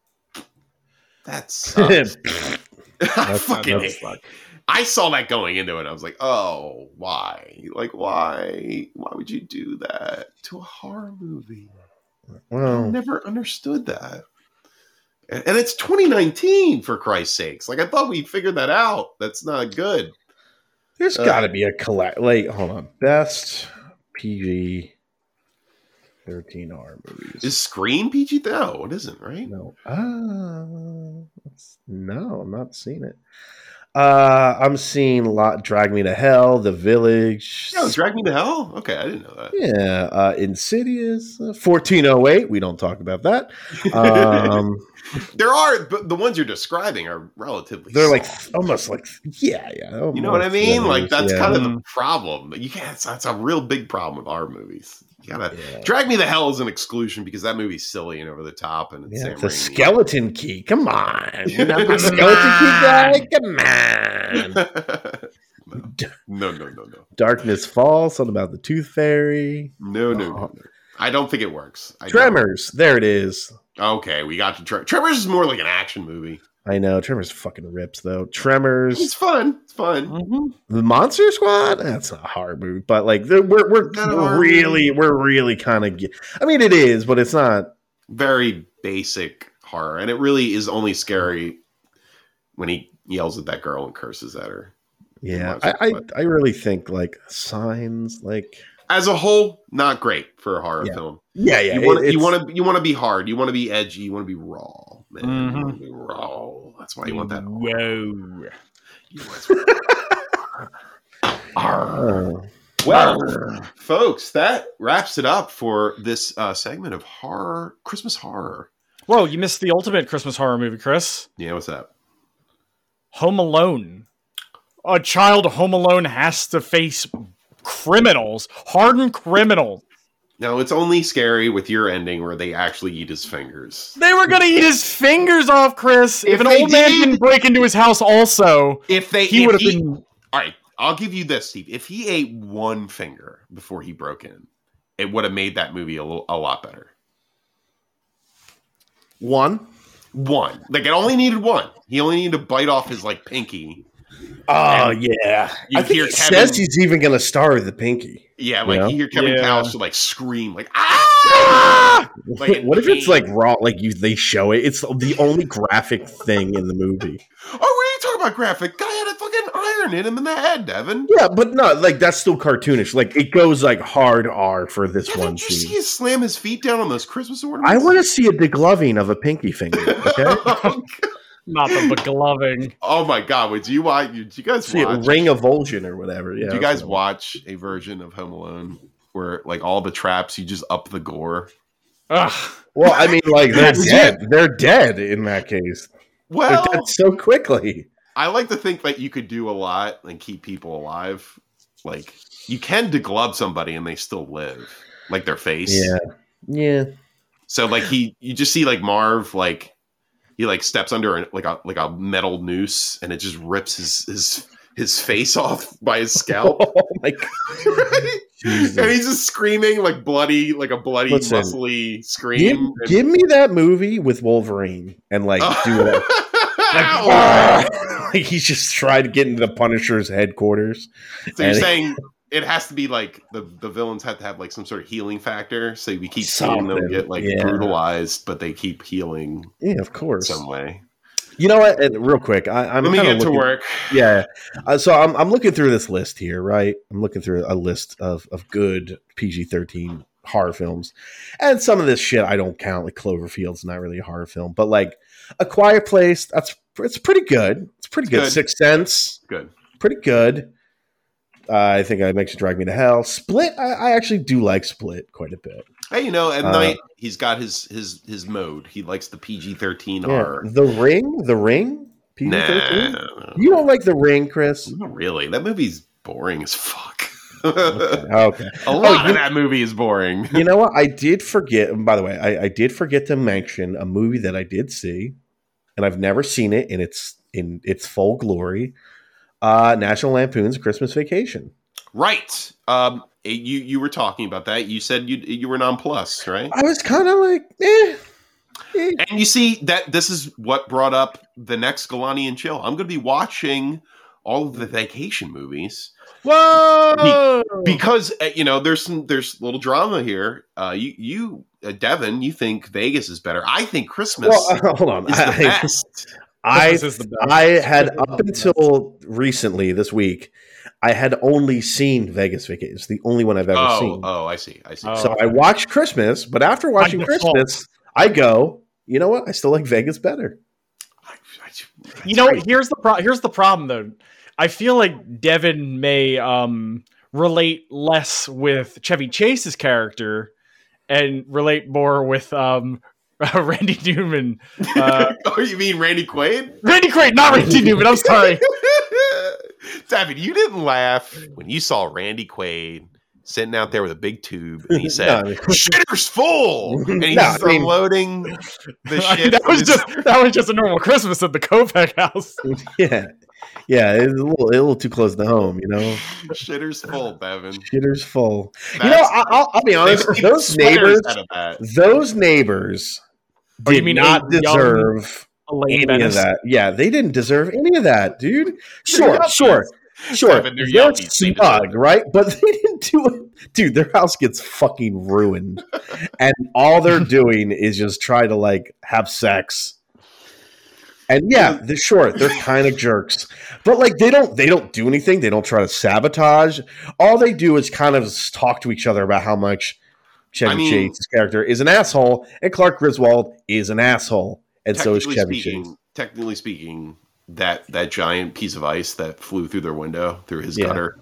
That sucks. I fucking that's- hate. I saw that going into it. I was like, oh, why? Like, why? Why would you do that to a horror movie? Well, I never understood that. And and it's 2019, for Christ's sakes. Like, I thought we figured that out. That's not good. there's uh, got to be a collect. Like, hold on, best PG thirteen R movies. Is Scream PG? No, it isn't, right? no, uh, no, I'm not seeing it. Uh, I'm seeing a lot. Drag Me to Hell, The Village. No, Drag Me to Hell? Okay, I didn't know that. Yeah, uh, Insidious, uh, 1408. We don't talk about that. Um, There are, but the ones you're describing are relatively. they're like almost like yeah, yeah. you know what I mean? Like that's yeah. kind of the problem. You can't. That's, that's a real big problem with our movies. You gotta Yeah. Drag Me to Hell is an exclusion because that movie's silly and over the top, and it's Yeah, the skeleton key. Come on, You're not the skeleton key guy. Come on. no, no, no, no, Darkness Falls. Something about the Tooth Fairy. no, no, no, no. Oh. I don't think it works. I don't. Tremors. There it is. Okay, we got to Tre- Tremors is more like an action movie. I know Tremors fucking rips though. Tremors. It's fun. It's fun. Mm-hmm. The Monster Squad. That's not a horror movie, but like the- we're we're, Not a we're horror really we're really kind of. I mean, it is, but it's not. Very basic horror, and it really is only scary when he yells at that girl and curses at her. Yeah, I, I I really think like signs like as a whole, not great for a horror Yeah. film. Yeah, yeah. you want to you want to you want to be hard. You want to be edgy. You want to be raw, Mhm. want to. That's why you want that. Whoa. You want- Arr. Well, folks, that wraps it up for this uh, segment of horror, Christmas horror. Whoa, you missed the ultimate Christmas horror movie, Chris. Yeah, what's that? Home Alone. A child home alone has to face criminals, hardened criminals. No, it's only scary with your ending where they actually eat his fingers. They were gonna eat his fingers off, Chris. If, If an they old man did- didn't break into his house, also, If they, he would have been. All right, I'll give you this, Steve. If he ate one finger before he broke in, it would have made that movie a, little, a lot better. One. One, like it only needed one. He only needed to bite off his like pinky. Oh And yeah. I think hear he Kevin- says he's even going to star with the pinky. Yeah, like Yeah. you hear Kevin Yeah. Powell like scream like ah. Like, what if it's like raw? Like you, they show it. It's the only graphic thing in the movie. Oh, what are you talking about? Graphic guy had a fucking iron in him in the head, Devin. Yeah, but no, like that's still cartoonish. Like it goes like hard R for this Devin, one did you see him slam his feet down on those Christmas ornaments? I want to see a degloving of a pinky finger. Okay, Not the begloving. oh my god! Wait, do you watch? Did you guys see a watch? ring of Vulcan or whatever. Yeah, Did you guys watch a version of Home Alone where like all the traps you just up the gore? Ugh. Well, I mean, like they're Yes. dead. They're dead in that case. They're Well, dead so quickly. I like to think that you could do a lot and keep people alive. Like you can deglove somebody and they still live, like their face. Yeah, yeah. So like he, you just see like Marv like he like steps under a, like a like a metal noose and it just rips his his his face off by his scalp. Oh my god! right? And he's just screaming like bloody, like a bloody, Listen, muscly Give, scream. And- give me that movie with Wolverine and like oh. do it. Ow! Like, like he's just trying to get into the Punisher's headquarters. so you're saying it has to be like the the villains have to have like some sort of healing factor, so we keep seeing them get like yeah. brutalized, but they keep healing Yeah, of course. some way. You know what? And real quick, I, I'm Let me get to work. Yeah. Uh, so I'm, I'm looking through this list here, right? I'm looking through a list of, of good PG 13 horror films. And some of this shit I don't count, like Cloverfield's not really a horror film, but like A Quiet Place, that's it's pretty good. It's pretty good. Good. Sixth Sense, Good. pretty good. I think I makes you drag me to hell. Split, I, I actually do like Split quite a bit. Hey, you know, at Uh, night he's got his his his mode. He likes the PG thirteen Yeah. horror. The Ring, The Ring, PG Nah, 13. You don't like The Ring, Chris? not really. That movie's boring as fuck. Okay. okay. A lot Oh, of that movie is boring. you know what? I did forget. By the way, I, I did forget to mention a movie that I did see, and I've never seen it in its in its full glory. Uh, National Lampoon's Christmas Vacation. Right. Um, you you were talking about that. You said you you were nonplussed, right? I was kind of like, eh, eh. And you see that this is what brought up the next Galani and Chill. I'm going to be watching all of the vacation movies Whoa! because uh, you know there's some there's little drama here. Uh, you you uh, Devin, you think Vegas is better? I think Christmas Well, uh, hold on. I. I, is the best. I had up is the best. until recently this week, I had only seen Vegas Vacation. It's the only one I've ever Oh, seen. oh, I see, I see. Oh. So I watched Christmas, but after watching default. Christmas, I go, you know what? I still like Vegas better. I- I- You know, here's the pro- here's the problem though. I feel like Devin may um, relate less with Chevy Chase's character and relate more with um, Randy Newman. Uh, oh, you mean Randy Quaid? Randy Quaid, not Randy Newman. I'm sorry. David, you didn't laugh when you saw Randy Quaid sitting out there with a big tube and he said, No, I mean- Shitter's full! And he's No, I mean- unloading the I mean, shit. that was his- just that was just a normal Christmas at the Kovac house. yeah, yeah, it's a little, a little too close to home, you know. Shitter's full, Devin. Shitter's full. you know, I, I'll, I'll be honest. They've Those neighbors, out of that. those neighbors, Oh, you mean not deserve any Bennis. of that. Yeah, they didn't deserve any of that, dude. Sure, sure, sure. They're They're yuppies. They smug, right? But they didn't do it. Dude, their house gets fucking ruined, and all they're doing is just try to like have sex. And yeah, they're short. They're kind of jerks, but like they don't they don't do anything. They don't try to sabotage. All they do is kind of talk to each other about how much Chevy I mean- Chase's character is an asshole, and Clark Griswold is an asshole, and so is technically Chevy speaking, Chase. technically speaking, that that giant piece of ice that flew through their window through his Yeah. gutter,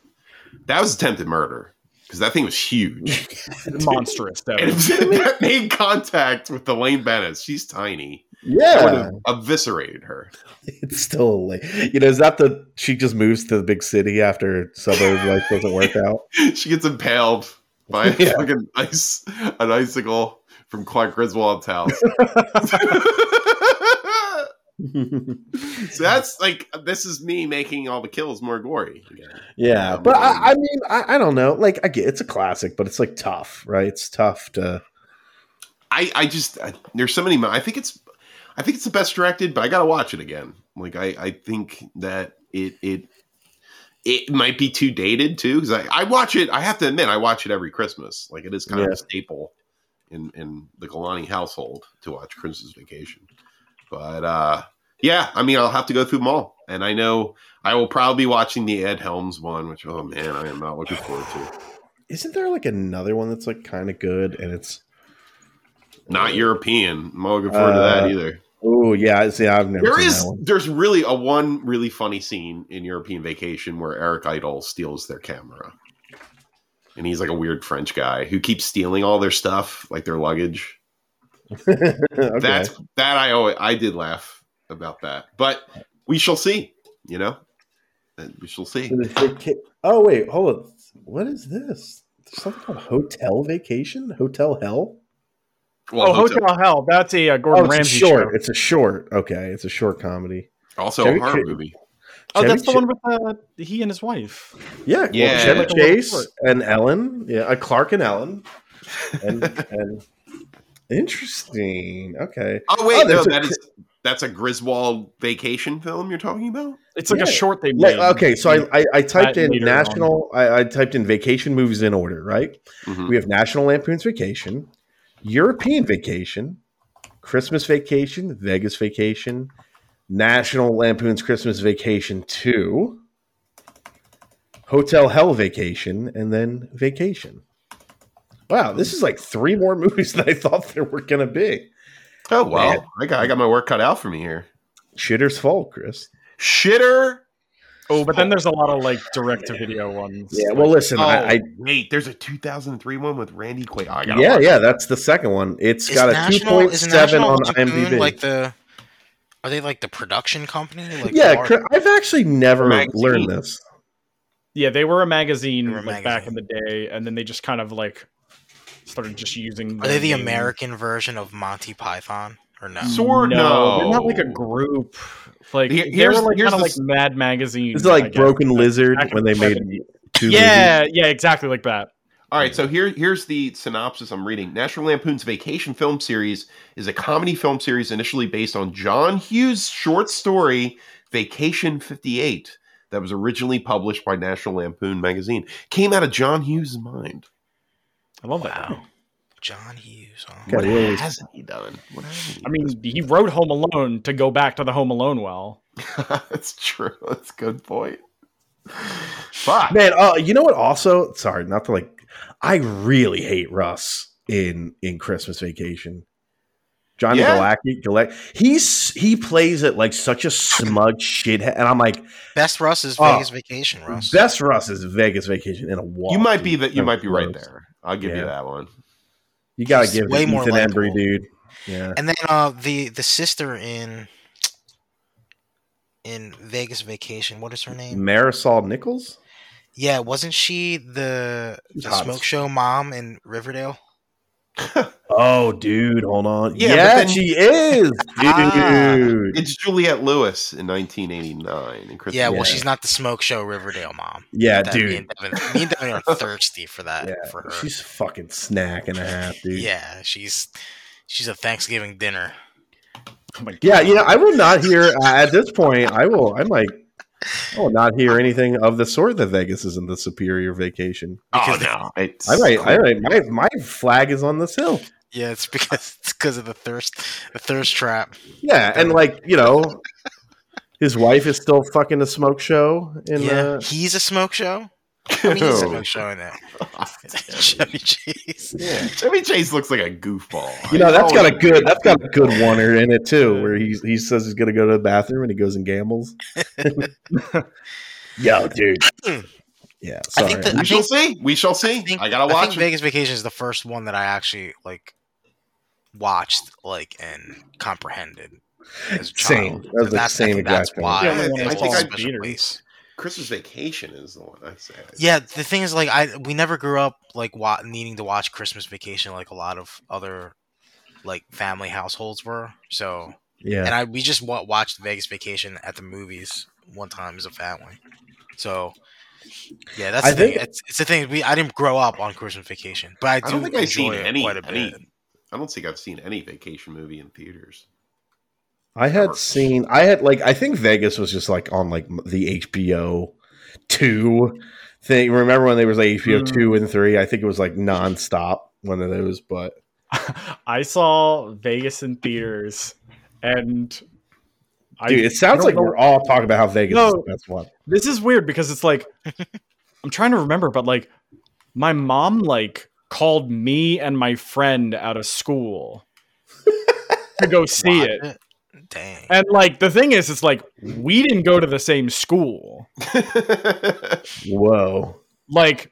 that was attempted murder because that thing was huge. monstrous. and Devin. if that made contact with the Lane Bennett, she's tiny. I would Yeah, have eviscerated her. it's still like you know. Is that the she just moves to the big city after suburb life doesn't work out? She gets impaled by Yeah. fucking ice, an icicle from Clark Griswold's house. so that's like this is me making all the kills more gory. Again. Yeah, um, but I, I mean, I, I don't know. Like, I get it's a classic, but it's like tough, right? It's tough to. I, I just I, there's so many. I think it's I think it's the best directed, but I gotta watch it again. Like I, I think that it it it might be too dated too because I, I watch it. I have to admit I watch it every Christmas. Like it is kind of a staple in in the Galani household to watch Christmas Vacation. But uh yeah, I mean I'll have to go through them all, and I know I will probably be watching the Ed Helms one, which oh man I am not looking forward to. Isn't there like another one that's like kind of good, and it's Not European. I'm not looking forward to that Uh, either. Oh yeah, see, I've never. There seen is there's really a one really funny scene in European Vacation where Eric Idle steals their camera. And he's like a weird French guy who keeps stealing all their stuff, like their luggage. okay. That's that I always, I did laugh about that. But we shall see, you know? We shall see. So the vaca- oh wait, hold on. What is this? There's something called Hotel Vacation, Hotel Hell. Well, oh, Hotel- Hotel Hell. That's a uh, Oh, Gordon it's a Ramsay short. show. It's a short. Okay, it's a short comedy. also Chevy a horror Chase- movie. Oh, Chevy that's the one with uh, he and his wife. Yeah, Yeah. Well, Chevy Like Chase and Ellen. Yeah, uh, Clark and Ellen. And, and interesting. Okay. Oh wait, Oh, no, there's a that cr- is that's a Griswold vacation film you're talking about? It's like Yeah. a short they made. Like, okay, so I, I, I typed in national. I, I typed in vacation movies in order. Right. Mhm. We have National Lampoon's Vacation, European Vacation, Christmas Vacation, Vegas Vacation, National Lampoon's Christmas Vacation Two, Hotel Hell Vacation, and then Vacation. Wow, this is like three more movies than I thought there were going to be. Oh well, Man. I got I got my work cut out for me here. Shitter's fault, Chris. Shitter. Oh, but then oh. there's a lot of like direct to video ones. Yeah, well, listen, Oh, I, I wait, there's a 2003 one with Randy Quaid. Oh, I yeah, watch yeah, that's the second one. It's Is got a two National- point is seven National on IMDb. Like the, are they like the production company? Like yeah, Clark- I've actually never Magazine. learned this. Yeah, they were a magazine were a like back in the day, and then they just kind of like started just using. Are they the name. American version of Monty Python or no? Sword- No, no. they're not like a group. Like Here- they here's- were like here's kind of the like Mad Magazine. This is like guess. Broken Lizard when they made 70s. two movies. Yeah, yeah, exactly like that. All right, so here here's the synopsis I'm reading. National Lampoon's Vacation film series is a comedy film series initially based on John Hughes' short story Vacation 58 that was originally published by National Lampoon magazine. Came out of John Hughes' mind. I love that. Wow, John Hughes. Huh? Okay. What really- hasn't he done? What hasn't he I mean, he wrote Home Alone to go back to the Home Alone well. done? that's true. That's a good point. Fuck. Man, uh, you know what? Also, sorry, not to like. I really hate Russ in in Christmas Vacation. Johnny Yeah? Galecki, Galecki, he's he plays it like such a smug shithead, and I'm like, Best Russ is Oh. Vegas Vacation. Russ. best Russ is Vegas Vacation in a walk. You might be that you So might be right there. I'll give you that one. You gotta He's give way it more Ethan Embry, dude. Yeah, And then uh, the the sister in in Vegas Vacation. What is her name? Marisol Nichols. Yeah, wasn't she the the smoke show mom in Riverdale? Oh, dude, hold on. Yeah, Yeah, then- she is, Ah. dude. It's Juliette Lewis in 1989. In Christmas Yeah, well, she's not the smoke show Riverdale mom. yeah, That- Me dude. and, Devin, me and Devin are thirsty for that Yeah, for her. she's fucking snack and a half, dude. yeah, she's she's a Thanksgiving dinner. Oh my Yeah, you know, I will not hear uh, at this point. I will. I might. I will not hear anything of the sort that Vegas is in the superior vacation. Oh no! It's I might. I might. My my flag is on this hill. Yeah, it's because it's because of the thirst the thirst trap. Yeah, and like you know, His wife is still fucking the smoke show. In yeah, uh, he's a smoke show. I mean, he's a smoke show in. Chevy Chase. Yeah, Chevy Chase looks like a goofball. you know, that's He's got a good that's got a good oneer in it too, where he he says he's gonna go to the bathroom and he goes and gambles. Yo, dude. Yeah, I sorry. think that- We I shall think- see. We shall see. I, think- gotta I watch think. Vegas Vacation is the first one that I actually like watched, like, and comprehended. As a Same. child. That was the same think exact that's thing. why Yeah, I it think holds I- a special theaters. place. Christmas Vacation is the one I say. Yeah, the thing is, like, I we never grew up like wa- needing to watch Christmas Vacation like a lot of other like family households were. So, yeah. and I we just wa- watched Vegas Vacation at the movies one time as a family. So, yeah, that's I the thing. think- It's, it's the thing. We I didn't grow up on Christmas Vacation, but I do I don't think I've seen it any. quite a any bit. I don't think I've seen any vacation movie in theaters. I had seen I had like I think Vegas was just like on like the HBO two thing. Remember when there was like HBO Mm. two and three? I think it was like nonstop one of those, but I saw Vegas in theaters, and I, dude, it sounds don't like know- we're all talking about how Vegas No. is the best one. this is weird because it's like I'm trying to remember, but like my mom like called me and my friend out of school to go see Watch it. Dang. And like the thing is, it's like we didn't go to the same school. Whoa. Like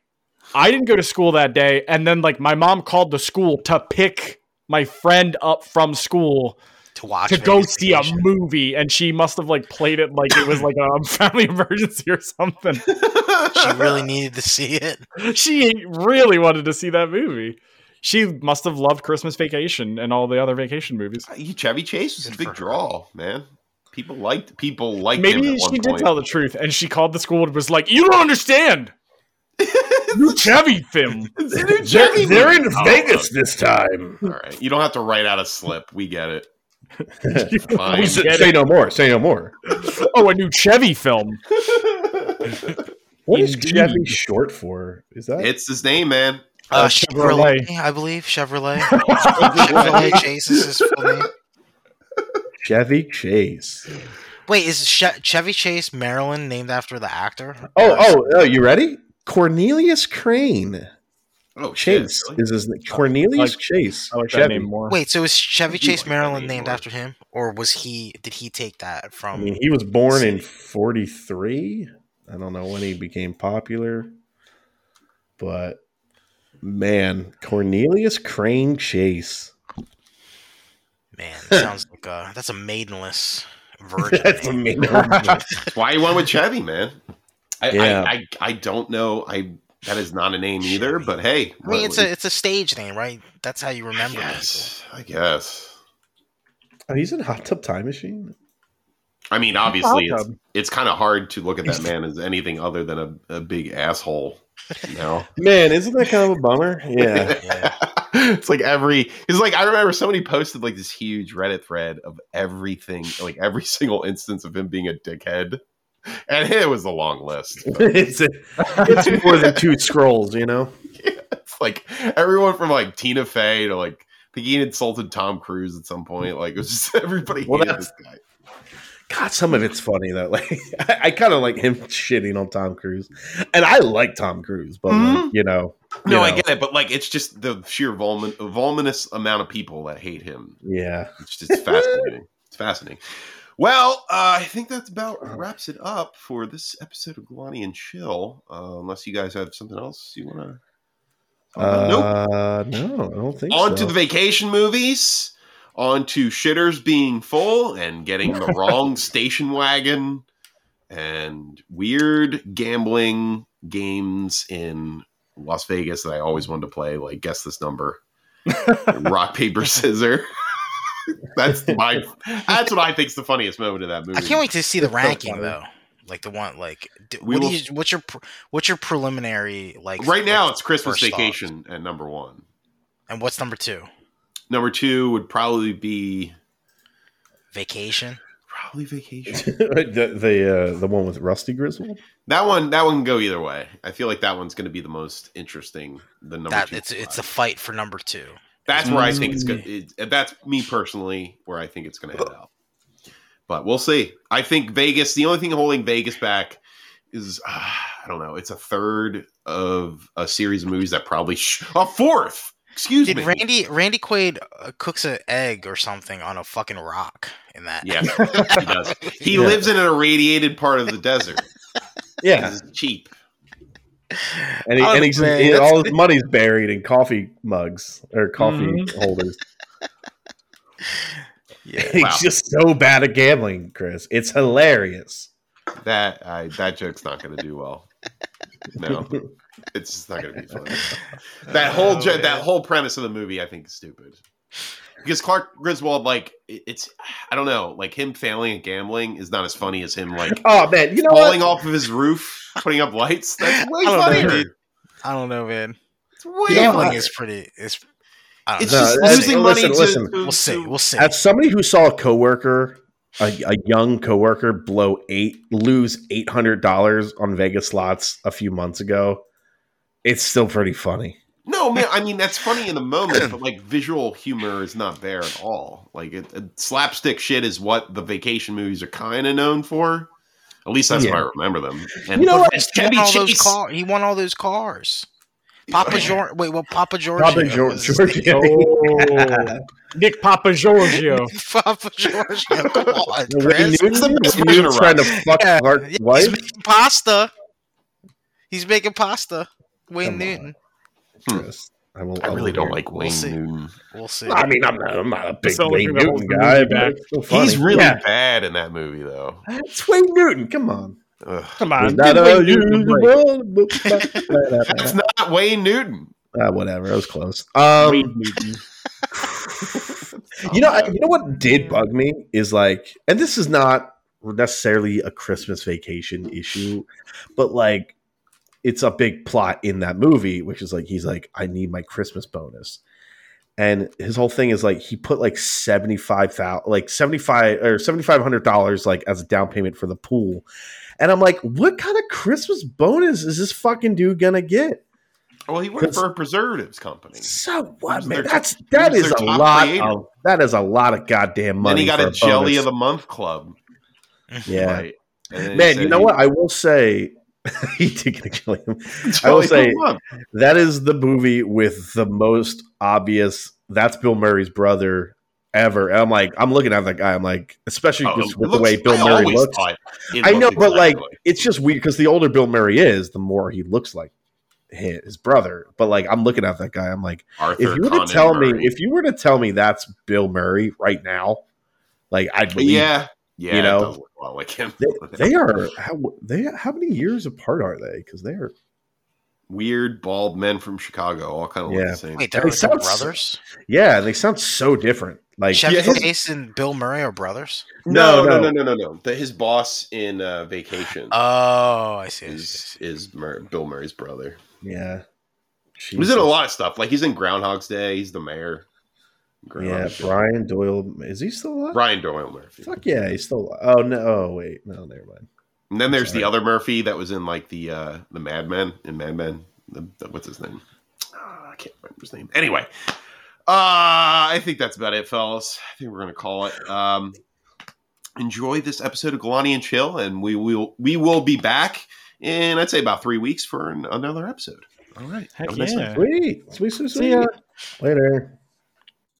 I didn't go to school that day, and then like my mom called the school to pick my friend up from school to watch to go see a movie, and she must have like played it like it was like a family emergency or something. She really needed to see it. she really wanted to see that movie. She must have loved Christmas Vacation and all the other vacation movies. Uh, Chevy Chase was a big draw, man. People liked people liked him Maybe at one she did point. tell the truth, and she called the school and was like, "You don't understand." New Chevy film. It's a new Chevy They're, they're in. Oh, Vegas this time. All right, you don't have to write out a slip. We get it. We Fine. say, get say it. no more. Say no more. Oh, a new Chevy film. What is Indeed. Chevy short for? Is that it's his name, man. Uh, Uh, Chevrolet, Chevrolet. I believe Chevrolet. Chevrolet Chase is his full name. Chevy Chase? Wait, is che- Chevy Chase Maryland named after the actor? Oh, oh, oh! You ready? Cornelius Crane Oh, shit, Chase really? is his name. Cornelius like- Chase. I like that name more. Wait, so is Chevy Chase like Maryland named more. after him, or was he? Did he take that from? I from? mean, he was born in '43. I don't know when he became popular, but man, Cornelius Crane Chase. Man, that sounds like a that's a maidenless virgin. That's name. amazing. That's why you went with Chevy, man. I, Yeah. I, I, I don't know. I that is not a name either. Chevy. But hey, I mean, it's a it's a stage name, right? That's how you remember people. yes, I guess. oh, he's in Hot Tub Time Machine. I mean, obviously, it's, it's kind of hard to look at that man as anything other than a, a big asshole. No, Man, isn't that kind of a bummer? Yeah. Yeah. it's like every. It's like I remember somebody posted like this huge Reddit thread of everything, like every single instance of him being a dickhead, and it was a long list. it's a, it's more than two scrolls, you know. it's like everyone from like Tina Fey to like I think he insulted Tom Cruise at some point. Like it was just everybody Well, hated this guy. God, some of it's funny though. Like I, I kind of like him shitting on Tom Cruise, and I like Tom Cruise, but like, Mhm. you know, No, you I get it, but like it's just the sheer volmin- voluminous amount of people that hate him. Yeah, It's just fascinating. it's fascinating. Well, uh, I think that's about wraps it up for this episode of Galani and Chill. Uh, unless you guys have something else you want to. nope. uh, no, I don't think so. On so. to the vacation movies. On to shitters being full and getting the wrong station wagon and weird gambling games in Las Vegas that I always wanted to play, like guess this number, rock paper scissor. that's my. That's what I think's the funniest moment of that movie. I can't wait to see the It's ranking funny. though. Like the one, like d- We what do will- you, what's your what's your preliminary like? Right now, like, it's Christmas? Vacation at number one. And what's number two? Number two would probably be Vacation. probably Vacation. the the uh, the one with Rusty Griswold. That one, that one can go either way. I feel like that one's going to be the most interesting. The number That two it's it's a fight for number two. that's where I think it's good. It, that's me personally where I think it's going to head out. but we'll see. I think Vegas. The only thing holding Vegas back is uh, I don't know. It's a third of a series of movies that probably sh- a fourth. Excuse Did me. Randy Randy Quaid uh, cooks an egg or something on a fucking rock in that? Yeah, he does. He Yeah. lives in an irradiated part of the desert. Yeah, It's cheap. and, he, Oh, and he's he- all his money's buried in coffee mugs or coffee Mhm. holders. Yeah. He's Wow. just so bad at gambling, Chris. It's hilarious. That I, that joke's not going to do well. No, it's just not going to be funny. That whole Oh, jo- that whole premise of the movie, I think, is stupid. Because Clark Griswold, like, it's I don't know, like him failing at gambling is not as funny as him like Oh man, you know falling what? off of his roof, putting up lights. That's way I don't know, funnier. I don't know, man. It's way Gambling funnier. is pretty. It's. I don't It's know. Just that's- losing listen, money listen. to, to- We'll see. We'll see. As somebody who saw a coworker, a, a young coworker, blow eight lose eight hundred dollars on Vegas slots a few months ago, it's still pretty funny. No, man. I mean, that's funny in the moment, but like visual humor is not there at all. Like it, it- slapstick shit is what the vacation movies are kind of known for. At least that's Yeah. what I remember them. And You know what? it's he Chevy won all those car. He won all those cars. Papa George. Wait, well, Papa George. Papa George, Giorgio. Oh, Nick Papa Giorgio. Papa George. Come on, Wayne Chris. Newton, the best Wayne version Newton's of trying to fuck Yeah, Clark's yeah, He's wife. making pasta. He's making pasta. Wayne Come. Newton. Chris, I, will, I really don't hear like We'll Wayne. Newton. We'll see. I mean, I'm not. I'm not a big That's Wayne thing that holds Newton guy. But back. it's. He's really Yeah. bad in that movie, though. It's Wayne Newton. Come on. Ugh. Come on. Is that give a Wayne Newton a break. usual- That's not Wayne Newton. Ah, whatever. It was close. Um, Wayne Newton. you know, I, you know what did bug me is like, and this is not necessarily a Christmas vacation issue, but like, it's a big plot in that movie, which is like he's like, I need my Christmas bonus, and his whole thing is like he put like seventy five thousand, like seventy five or seventy five hundred dollars like as a down payment for the pool, and I'm like, what kind of Christmas bonus is this fucking dude gonna get? Well, he worked for a preservatives company. So what, man? their- That's that is a lot creator. of that is a lot of goddamn money. And he got for a jelly of the month club. yeah. Right. And then he Man, you know he- what? I will say he did get a jelly. I will say that is the movie with the most obvious. That's Bill Murray's brother ever. And I'm like, I'm looking at that guy. I'm like, especially Oh, just it with the way Bill I Murray looks. I know, but like, it's just weird because the older Bill Murray is, the more he looks like his, his brother. But like, I'm looking at that guy. I'm like. Arthur if you were Conan to tell Murray. me if you were to tell me that's bill murray right now like i'd believe yeah, yeah, you know, it does look a lot like him. they, they are how they how many years apart are they because they're weird bald men from Chicago, all kind of look Yeah. the same. Wait, they're They sound- brothers. yeah they sound so different like Chevy Yeah, his- Chase and Bill Murray are brothers. no, No, no, no. no, no, no, no. The, his boss in uh, Vacation Oh, I see. I see, I is is Mur- Bill Murray's brother. yeah He's in a lot of stuff. Like he's in Groundhog's Day. He's the mayor. Yeah brian doyle is he still alive Brian Doyle Murray. fuck yeah he's still alive. oh no oh wait no never mind And then there's Sorry. the other Murphy that was in like the uh the Mad Men in Mad Men. The, the- what's his name? Ah, I can't remember his name. Anyway, uh I think that's about it, fellas. I think we're gonna call it. Um enjoy this episode of Galani and Chill, and we will we will be back in I'd say about three weeks for an, another episode. All right. Heck Have a nice night. yeah. sweet sweet sweet, See sweet. ya. later